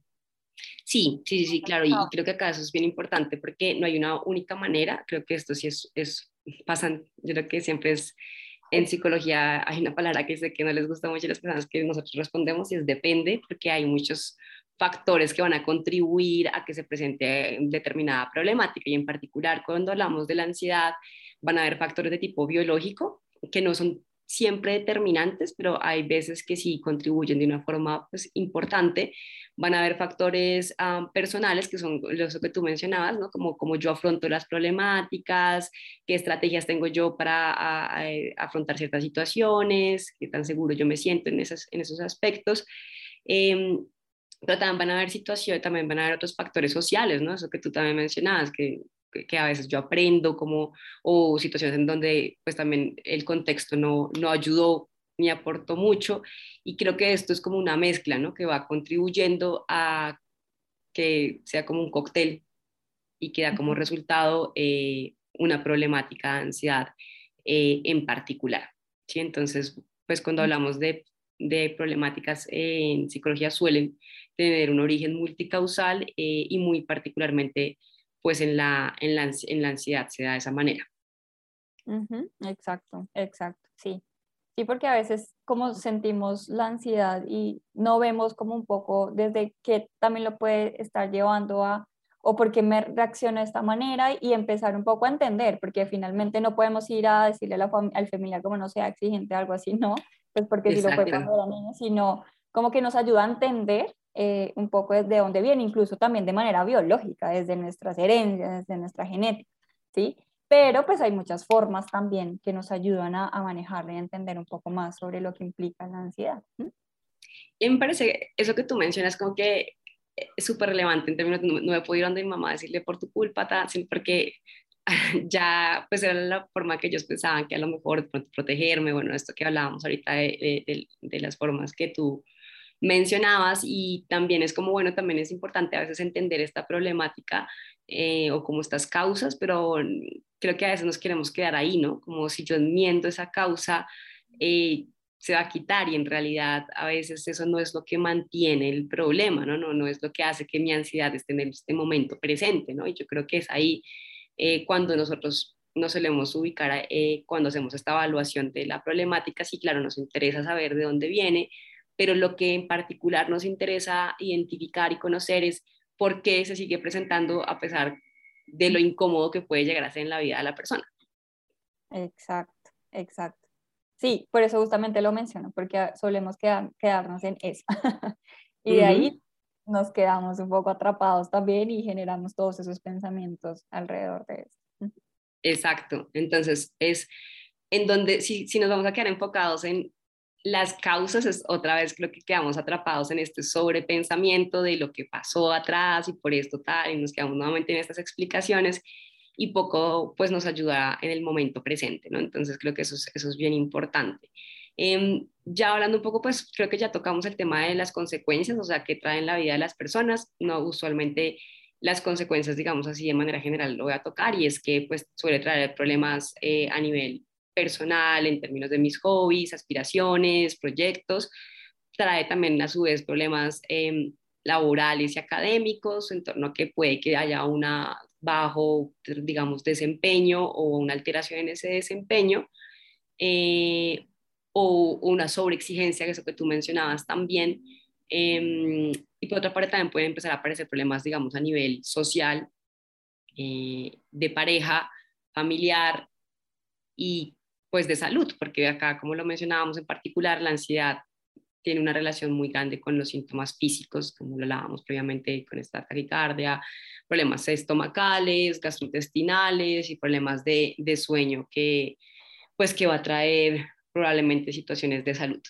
S1: Sí, sí, sí, claro, y creo que acá eso es bien importante porque no hay una única manera, creo que esto sí es, es pasan, yo creo que siempre es, en psicología hay una palabra que sé que no les gusta mucho a las personas que nosotros respondemos y es depende, porque hay muchos factores que van a contribuir a que se presente determinada problemática y en particular cuando hablamos de la ansiedad van a haber factores de tipo biológico que no son siempre determinantes, pero hay veces que sí contribuyen de una forma pues, importante. Van a haber factores ah, personales, que son los que tú mencionabas, ¿no? como, como yo afronto las problemáticas, qué estrategias tengo yo para eh, afrontar ciertas situaciones, qué tan seguro yo me siento en, esas, en esos aspectos. Em, pero también van a haber situaciones, también van a haber otros factores sociales, ¿no? Eso que tú también mencionabas, que, que a veces yo aprendo como, o situaciones en donde pues también el contexto no, no ayudó ni aportó mucho y creo que esto es como una mezcla, ¿no? Que va contribuyendo a que sea como un cóctel y que da como resultado eh, una problemática de ansiedad eh, en particular, ¿sí? Entonces, pues cuando hablamos de, de problemáticas en psicología suelen tener un origen multicausal eh, y muy particularmente pues en la, en la, en la ansiedad se da de esa manera.
S2: Exacto, exacto, sí. Sí, porque a veces como sentimos la ansiedad y no vemos como un poco desde qué también lo puede estar llevando a, o por qué me reacciona de esta manera y empezar un poco a entender, porque finalmente no podemos ir a decirle al familiar como no sea exigente, algo así, ¿no? Pues porque si lo fue cuando era niño, sino como que nos ayuda a entender eh, un poco desde dónde viene, incluso también de manera biológica, desde nuestras herencias, desde nuestra genética, ¿sí? Pero pues hay muchas formas también que nos ayudan a, a y a entender un poco más sobre lo que implica la ansiedad.
S1: Y me parece eso que tú mencionas como que es súper relevante en términos, no, no me puedo ir donde mi mamá a decirle por tu culpa, porque ya pues era la forma que ellos pensaban que a lo mejor protegerme, bueno, esto que hablábamos ahorita de, de, de las formas que tú mencionabas y también es como, bueno, también es importante a veces entender esta problemática eh, o como estas causas, pero creo que a veces nos queremos quedar ahí, ¿no? Como si yo enmiendo esa causa, eh, se va a quitar y en realidad a veces eso no es lo que mantiene el problema, ¿no? No, no es lo que hace que mi ansiedad esté en este momento presente, ¿no? Y yo creo que es ahí eh, cuando nosotros nos solemos ubicar, eh, cuando hacemos esta evaluación de la problemática, sí, claro, nos interesa saber de dónde viene, pero lo que en particular nos interesa identificar y conocer es por qué se sigue presentando a pesar de lo incómodo que puede llegar a ser en la vida de la persona.
S2: Exacto, exacto. Sí, por eso justamente lo menciono, porque solemos quedarnos en eso. y de ahí nos quedamos un poco atrapados también y generamos todos esos pensamientos alrededor de eso.
S1: Exacto. Entonces, es en donde, si, si nos vamos a quedar enfocados en las causas, es otra vez lo que quedamos atrapados en este sobrepensamiento de lo que pasó atrás y por esto tal, y nos quedamos nuevamente en estas explicaciones y poco pues nos ayuda en el momento presente, ¿no? Entonces creo que eso es, eso es bien importante. Em, ya hablando un poco, pues creo que ya tocamos el tema de las consecuencias, o sea, que traen la vida de las personas, no usualmente las consecuencias, digamos así, de manera general lo voy a tocar y es que pues suele traer problemas eh, a nivel personal, en términos de mis hobbies, aspiraciones, proyectos, trae también a su vez problemas eh, laborales y académicos, en torno a que puede que haya una bajo, digamos, desempeño o una alteración en ese desempeño, eh, o una sobreexigencia, que es lo que tú mencionabas también. Em, y por otra parte también pueden empezar a aparecer problemas, digamos, a nivel social, eh, de pareja, familiar y pues de salud, porque acá, como lo mencionábamos en particular, la ansiedad tiene una relación muy grande con los síntomas físicos, como lo hablábamos previamente con esta taquicardia, problemas estomacales, gastrointestinales y problemas de, de sueño que, pues, que va a traer probablemente situaciones de salud.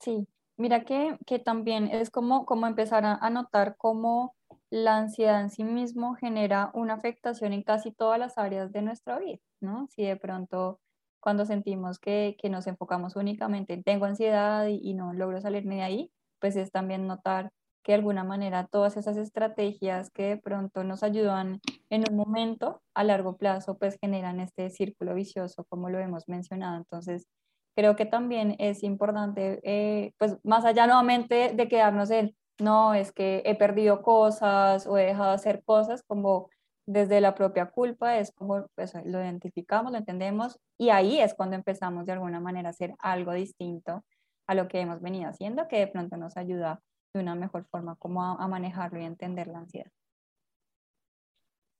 S2: Sí, mira que, que, también es como, como empezar a, a notar cómo la ansiedad en sí mismo genera una afectación en casi todas las áreas de nuestra vida, ¿no? Si de pronto cuando sentimos que, que nos enfocamos únicamente en tengo ansiedad y, no logro salirme de ahí, pues es también notar que de alguna manera todas esas estrategias que de pronto nos ayudan en un momento, a largo plazo, pues generan este círculo vicioso, como lo hemos mencionado. Entonces, creo que también es importante, eh, pues más allá nuevamente de quedarnos en, no, es que he perdido cosas o he dejado de hacer cosas, como desde la propia culpa, es como pues, lo identificamos, lo entendemos y ahí es cuando empezamos de alguna manera a hacer algo distinto a lo que hemos venido haciendo, que de pronto nos ayuda de una mejor forma como a, a manejarlo y entender la ansiedad.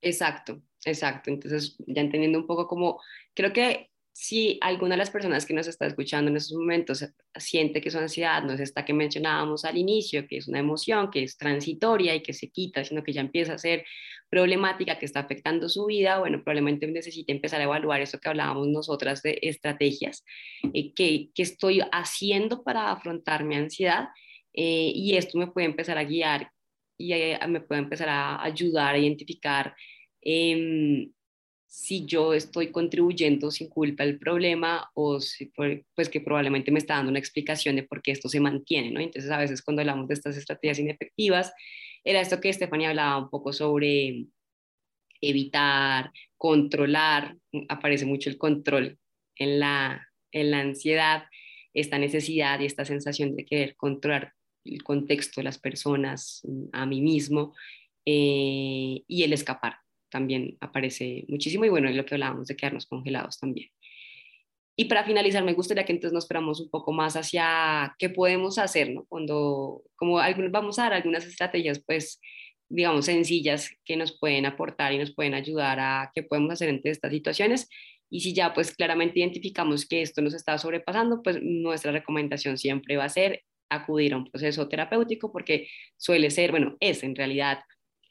S1: Exacto, exacto. Entonces, ya entendiendo un poco como, creo que si alguna de las personas que nos está escuchando en estos momentos siente que su ansiedad no es esta que mencionábamos al inicio, que es una emoción que es transitoria y que se quita, sino que ya empieza a ser problemática, que está afectando su vida, bueno, probablemente necesite empezar a evaluar eso que hablábamos nosotras de estrategias, eh, que, que, estoy haciendo para afrontar mi ansiedad eh, y esto me puede empezar a guiar y eh, me puede empezar a ayudar a identificar eh, si yo estoy contribuyendo sin culpa al problema o si pues que probablemente me está dando una explicación de por qué esto se mantiene, ¿no? Entonces a veces cuando hablamos de estas estrategias inefectivas, era esto que Estefania hablaba un poco sobre evitar, controlar, aparece mucho el control en la, en la ansiedad, esta necesidad y esta sensación de querer controlar el contexto las personas, a mí mismo, eh, y el escapar también aparece muchísimo y bueno, es lo que hablábamos de quedarnos congelados también. Y para finalizar, me gustaría que entonces nos fuéramos un poco más hacia qué podemos hacer, ¿no? Cuando, como algunos, vamos a dar algunas estrategias, pues, digamos, sencillas que nos pueden aportar y nos pueden ayudar a qué podemos hacer entre estas situaciones. Y si ya, pues, claramente identificamos que esto nos está sobrepasando, pues nuestra recomendación siempre va a ser acudir a un proceso terapéutico porque suele ser, bueno, es en realidad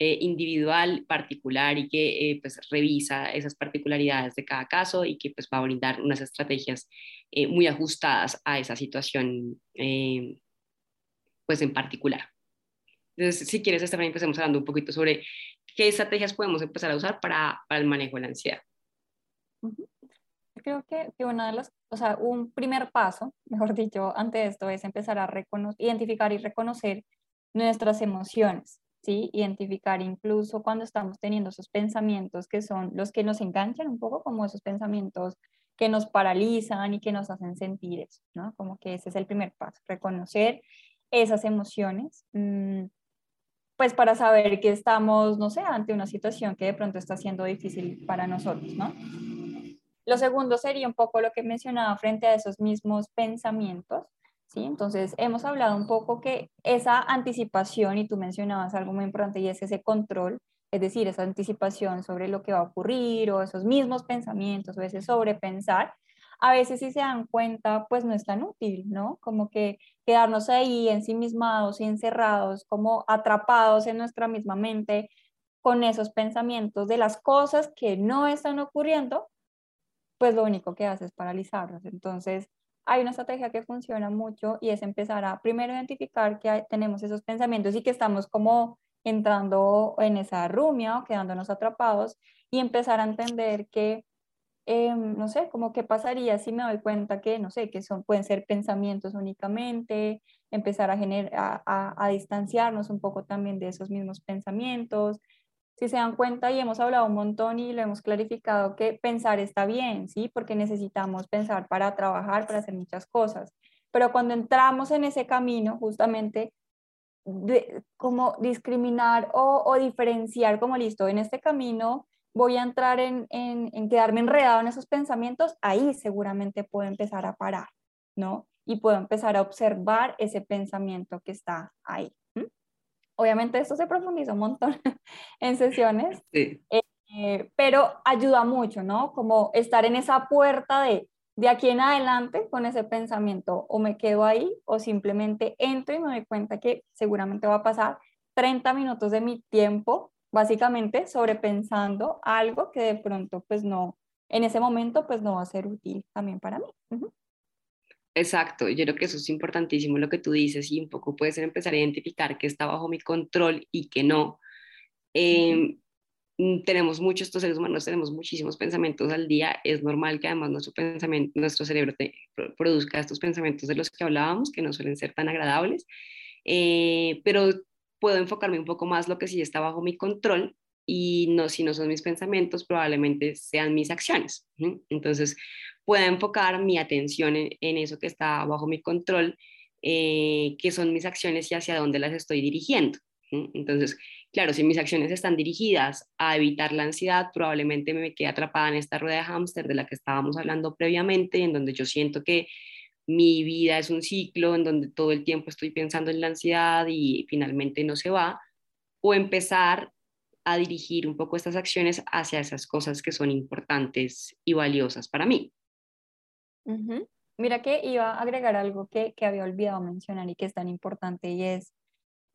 S1: eh, individual, particular y que eh, pues revisa esas particularidades de cada caso y que pues va a brindar unas estrategias eh, muy ajustadas a esa situación pues en particular. Entonces, si quieres, Estefania, empecemos hablando un poquito sobre qué estrategias podemos empezar a usar para, para el manejo de la ansiedad.
S2: creo que, que una de las, o sea, un primer paso, mejor dicho, ante esto es empezar a identificar y reconocer nuestras emociones, ¿sí? Identificar incluso cuando estamos teniendo esos pensamientos que son los que nos enganchan un poco, como esos pensamientos que nos paralizan y que nos hacen sentir eso, ¿no? Como que ese es el primer paso, reconocer esas emociones, mm, pues para saber que estamos, no sé, ante una situación que de pronto está siendo difícil para nosotros, ¿no? Lo segundo sería un poco lo que mencionaba frente a esos mismos pensamientos, ¿sí? Entonces, hemos hablado un poco que esa anticipación, y tú mencionabas algo muy importante, y es ese control, es decir, esa anticipación sobre lo que va a ocurrir, o esos mismos pensamientos, o ese sobrepensar, a veces si se dan cuenta, pues no es tan útil, ¿no? Como que quedarnos ahí ensimismados y encerrados, como atrapados en nuestra misma mente con esos pensamientos de las cosas que no están ocurriendo, pues lo único que hace es paralizarlos. Entonces, hay una estrategia que funciona mucho y es empezar a primero identificar que tenemos esos pensamientos y que estamos como entrando en esa rumia o quedándonos atrapados y empezar a entender que Em, no sé, como qué pasaría si me doy cuenta que, no sé, que son, pueden ser pensamientos únicamente, empezar a, generar, a, distanciarnos un poco también de esos mismos pensamientos. Si se dan cuenta y hemos hablado un montón y lo hemos clarificado que pensar está bien, ¿sí? Porque necesitamos pensar para trabajar, para hacer muchas cosas. Pero cuando entramos en ese camino, justamente, de, como discriminar o, diferenciar, como listo, en este camino voy a entrar en, en, quedarme enredado en esos pensamientos, ahí seguramente puedo empezar a parar, ¿no? Y puedo empezar a observar ese pensamiento que está ahí. Obviamente esto se profundiza un montón en sesiones, eh, pero ayuda mucho, ¿no? Como estar en esa puerta de de aquí en adelante con ese pensamiento o me quedo ahí o simplemente entro y me doy cuenta que seguramente va a pasar 30 minutos de mi tiempo básicamente sobrepensando algo que de pronto pues no, en ese momento pues no va a ser útil también para mí.
S1: Exacto, yo creo que eso es importantísimo lo que tú dices y un poco puede ser empezar a identificar que está bajo mi control y que no. Mm, tenemos muchos, estos seres humanos tenemos muchísimos pensamientos al día, es normal que además nuestro, pensamiento, nuestro cerebro produzca estos pensamientos de los que hablábamos, que no suelen ser tan agradables, eh, pero puedo enfocarme un poco más lo que sí está bajo mi control y no, si no son mis pensamientos, probablemente sean mis acciones. Entonces, puedo enfocar mi atención en, eso que está bajo mi control, eh, que son mis acciones y hacia dónde las estoy dirigiendo. Entonces, claro, si mis acciones están dirigidas a evitar la ansiedad, probablemente me quede atrapada en esta rueda de hámster de la que estábamos hablando previamente, en donde yo siento que mi vida es un ciclo en donde todo el tiempo estoy pensando en la ansiedad y finalmente no se va, o empezar a dirigir un poco estas acciones hacia esas cosas que son importantes y valiosas para mí.
S2: Mira que iba a agregar algo que, que, había olvidado mencionar y que es tan importante y es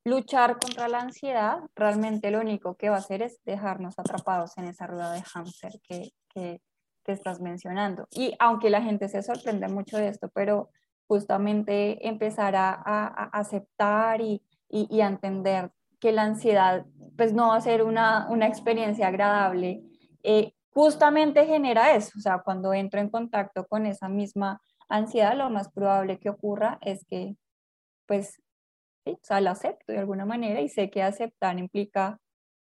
S2: luchar contra la ansiedad. Realmente lo único que va a hacer es dejarnos atrapados en esa rueda de hámster que, que, estás mencionando. Y aunque la gente se sorprende mucho de esto, pero justamente empezar a, a, aceptar y, y, a entender que la ansiedad pues no va a ser una, una experiencia agradable, eh, justamente genera eso. O sea, cuando entro en contacto con esa misma ansiedad, lo más probable que ocurra es que pues sí, o sea, la acepto de alguna manera y sé que aceptar implica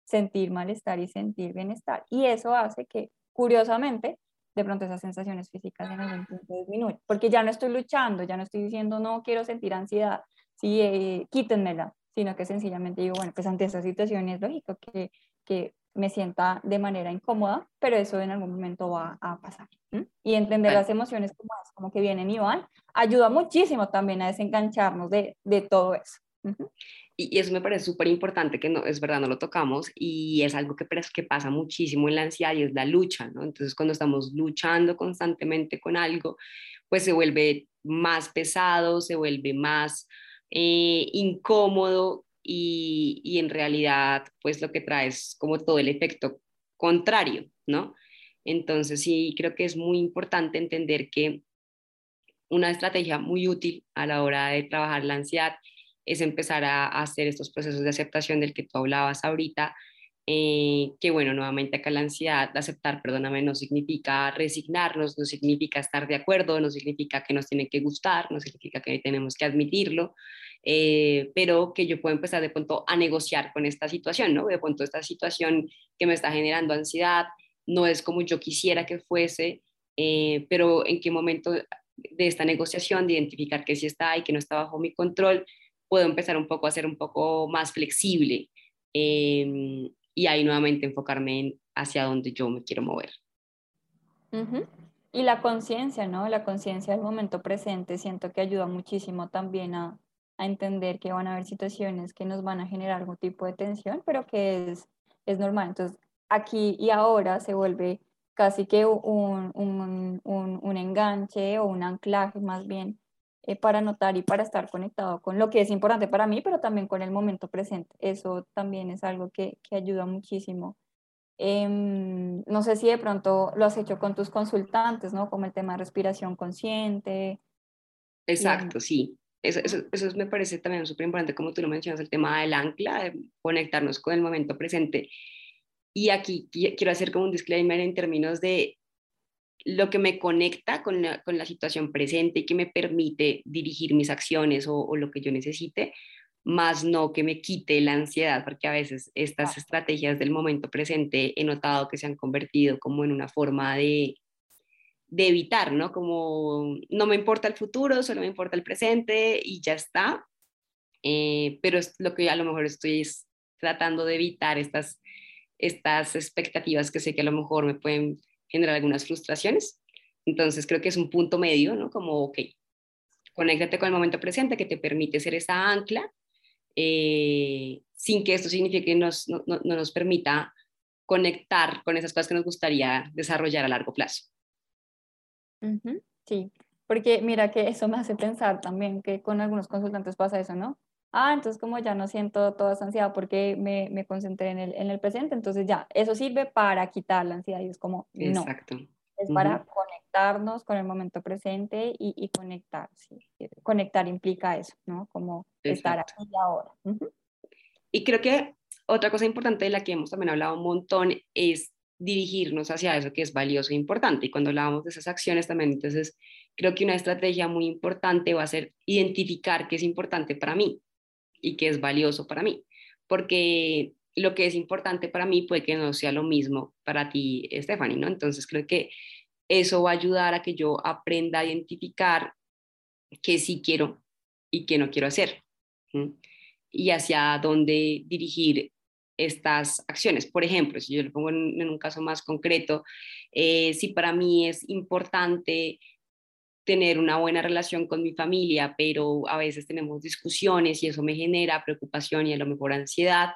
S2: sentir malestar y sentir bienestar. Y eso hace que, curiosamente, de pronto esas sensaciones físicas en algún punto disminuyen, porque ya no estoy luchando, ya no estoy diciendo no quiero sentir ansiedad, sí, eh, quítenmela, sino que sencillamente digo, bueno, pues ante esta situación es lógico que, que me sienta de manera incómoda, pero eso en algún momento va a pasar. Y entender las emociones como, como que vienen y van, ayuda muchísimo también a desengancharnos de, de todo eso.
S1: Y, eso me parece súper importante, que no, es verdad, no lo tocamos, y es algo que, que pasa muchísimo en la ansiedad y es la lucha, ¿no? Entonces, cuando estamos luchando constantemente con algo, pues se vuelve más pesado, se vuelve más eh, incómodo y, en realidad, pues lo que trae es como todo el efecto contrario, ¿no? Entonces, sí, creo que es muy importante entender que una estrategia muy útil a la hora de trabajar la ansiedad es empezar a, hacer estos procesos de aceptación del que tú hablabas ahorita, eh, que bueno, nuevamente acá la ansiedad, aceptar, perdóname, no significa resignarnos, no significa estar de acuerdo, no significa que nos tiene que gustar, no significa que tenemos que admitirlo, eh, pero que yo puedo empezar de pronto a negociar con esta situación, ¿no? De pronto esta situación que me está generando ansiedad no es como yo quisiera que fuese, eh, pero en qué momento de esta negociación, de identificar que sí está y que no está bajo mi control, puedo empezar un poco a ser un poco más flexible. Eh, y ahí nuevamente enfocarme en hacia dónde yo me quiero mover.
S2: Y la conciencia, ¿no? La conciencia del momento presente siento que ayuda muchísimo también a, a, entender que van a haber situaciones que nos van a generar algún tipo de tensión, pero que es, es normal. Entonces, aquí y ahora se vuelve casi que un, un, un, un enganche o un anclaje más bien eh, para notar y para estar conectado con lo que es importante para mí, pero también con el momento presente. Eso también es algo que, que ayuda muchísimo. Em, no sé si de pronto lo has hecho con tus consultantes, ¿no? Como el tema de respiración consciente.
S1: Exacto, sí. Eso, eso, eso, me parece también súper importante, como tú lo mencionas, el tema del ancla, de conectarnos con el momento presente. Y aquí quiero hacer como un disclaimer en términos de lo que me conecta con la, con la, situación presente y que me permite dirigir mis acciones o, o, lo que yo necesite, más no que me quite la ansiedad, porque a veces estas estrategias del momento presente he notado que se han convertido como en una forma de, de evitar, ¿no? Como no me importa el futuro, solo me importa el presente y ya está. Eh, pero es lo que a lo mejor estoy tratando de evitar estas, estas expectativas que sé que a lo mejor me pueden generar algunas frustraciones. Entonces creo que es un punto medio, ¿no? Como, ok, conéctate con el momento presente que te permite ser esa ancla, eh, sin que esto signifique que nos, no, no, nos permita conectar con esas cosas que nos gustaría desarrollar a largo plazo.
S2: Sí, porque mira que eso me hace pensar también que con algunos consultantes pasa eso, ¿no? Ah, entonces como ya no siento toda esa ansiedad porque me, me concentré en el, en el, presente, entonces ya, eso sirve para quitar la ansiedad y es como, no. Exacto. Es para conectarnos con el momento presente y, y conectar. Sí. Conectar implica eso, ¿no? Como estar aquí y ahora.
S1: Y creo que otra cosa importante de la que hemos también hablado un montón es dirigirnos hacia eso que es valioso e importante. Y cuando hablábamos de esas acciones también, entonces creo que una estrategia muy importante va a ser identificar qué es importante para mí y qué es valioso para mí. Porque lo que es importante para mí puede que no sea lo mismo para ti, Stephanie, ¿no? Entonces creo que eso va a ayudar a que yo aprenda a identificar qué sí quiero y qué no quiero hacer. Y hacia dónde dirigir estas acciones. Por ejemplo, si yo lo pongo en, un caso más concreto, eh, si para mí es importante tener una buena relación con mi familia, pero a veces tenemos discusiones y eso me genera preocupación y a lo mejor ansiedad.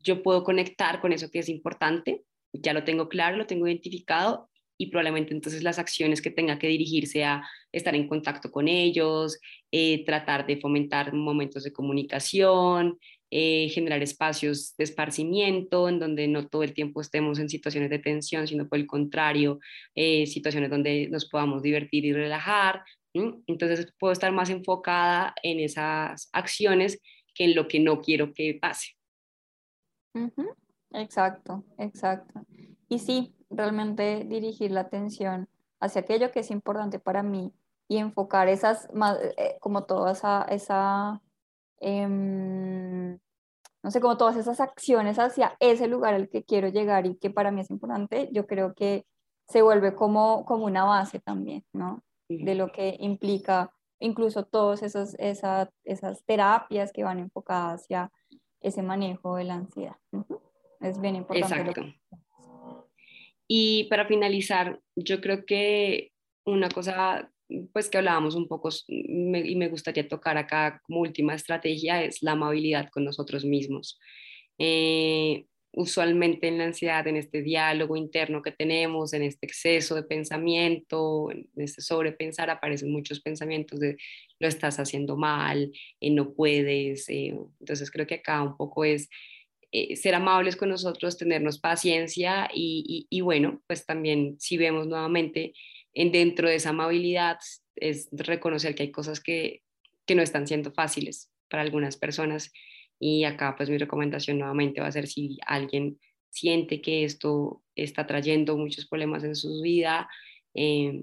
S1: Yo puedo conectar con eso que es importante, ya lo tengo claro, lo tengo identificado y probablemente entonces las acciones que tenga que dirigirse a estar en contacto con ellos, eh, tratar de fomentar momentos de comunicación, eh, generar espacios de esparcimiento en donde no todo el tiempo estemos en situaciones de tensión, sino por el contrario, eh, situaciones donde nos podamos divertir y relajar. Entonces puedo estar más enfocada en esas acciones que en lo que no quiero que pase.
S2: Exacto, exacto. Y sí, realmente dirigir la atención hacia aquello que es importante para mí y enfocar esas, eh, como toda esa, esa Em, no sé, como todas esas acciones hacia ese lugar al que quiero llegar y que para mí es importante, yo creo que se vuelve como, como una base también, ¿no? De lo que implica incluso todas esas, esas, esas terapias que van enfocadas hacia ese manejo de la ansiedad. Es bien importante. Exacto.
S1: Y para finalizar, yo creo que una cosa pues que hablábamos un poco y me gustaría tocar acá como última estrategia es la amabilidad con nosotros mismos. Eh, usualmente en la ansiedad, en este diálogo interno que tenemos, en este exceso de pensamiento, en este sobrepensar, aparecen muchos pensamientos de lo estás haciendo mal, eh, no puedes. Eh, entonces creo que acá un poco es ser amables con nosotros, tenernos paciencia y, bueno, pues también si vemos nuevamente en dentro de esa amabilidad es reconocer que hay cosas que, que no están siendo fáciles para algunas personas Y acá pues mi recomendación nuevamente va a ser si alguien siente que esto está trayendo muchos problemas en su vida, eh,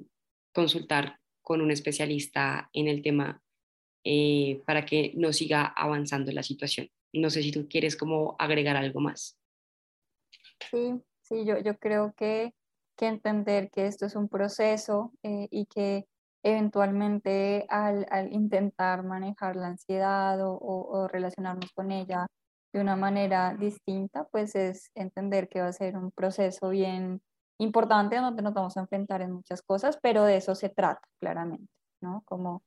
S1: consultar con un especialista en el tema eh, para que no siga avanzando la situación. No sé si tú quieres como agregar algo más.
S2: Sí, sí, yo, yo creo que, que entender que esto es un proceso eh, y que eventualmente al, al, intentar manejar la ansiedad o, o, relacionarnos con ella de una manera distinta, pues es entender que va a ser un proceso bien importante donde nos vamos a enfrentar en muchas cosas, pero de eso se trata claramente, ¿no? Como,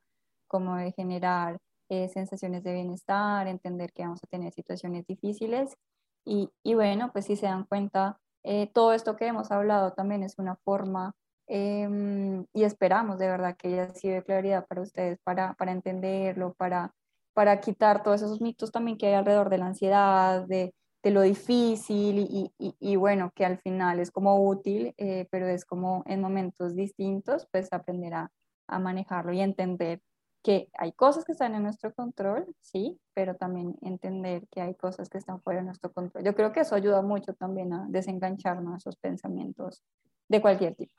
S2: como de generar eh, sensaciones de bienestar, entender que vamos a tener situaciones difíciles y, y bueno, pues si se dan cuenta, eh, todo esto que hemos hablado también es una forma Em, y esperamos de verdad que haya sido de claridad para ustedes, para, para entenderlo, para, para quitar todos esos mitos también que hay alrededor de la ansiedad, de, de lo difícil y, y, bueno, que al final es como útil, eh, pero es como en momentos distintos, pues aprender a manejarlo y entender que hay cosas que están en nuestro control, sí, pero también entender que hay cosas que están fuera de nuestro control. Yo creo que eso ayuda mucho también a desengancharnos a esos pensamientos de cualquier tipo.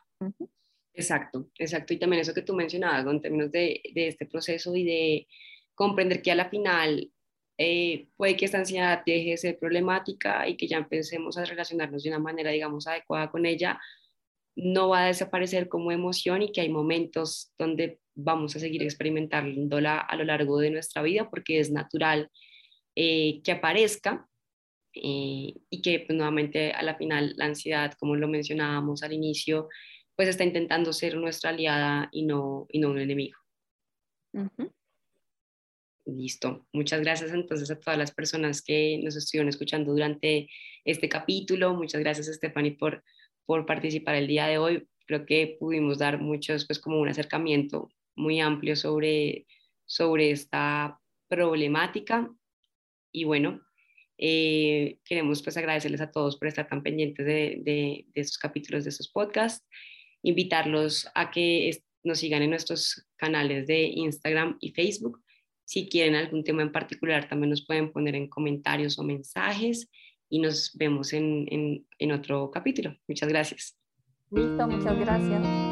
S1: Exacto, exacto. Y también eso que tú mencionabas en términos de, de, este proceso y de comprender que a la final eh, puede que esta ansiedad deje de ser problemática y que ya empecemos a relacionarnos de una manera, digamos, adecuada con ella, no va a desaparecer como emoción y que hay momentos donde vamos a seguir experimentándola a lo largo de nuestra vida porque es natural eh, que aparezca eh, y que pues, nuevamente a la final la ansiedad, como lo mencionábamos al inicio, pues está intentando ser nuestra aliada y no, y no un enemigo. Listo. Muchas gracias entonces a todas las personas que nos estuvieron escuchando durante este capítulo. Muchas gracias, Stephanie, por, por participar el día de hoy. Creo que pudimos dar muchos, pues como un acercamiento muy amplio sobre, sobre esta problemática. Y bueno, eh, queremos pues agradecerles a todos por estar tan pendientes de, de, de estos capítulos, de estos podcasts invitarlos a que nos sigan en nuestros canales de Instagram y Facebook. Si quieren algún tema en particular, también nos pueden poner en comentarios o mensajes y nos vemos en, en, en otro capítulo. Muchas gracias.
S2: Listo, muchas gracias.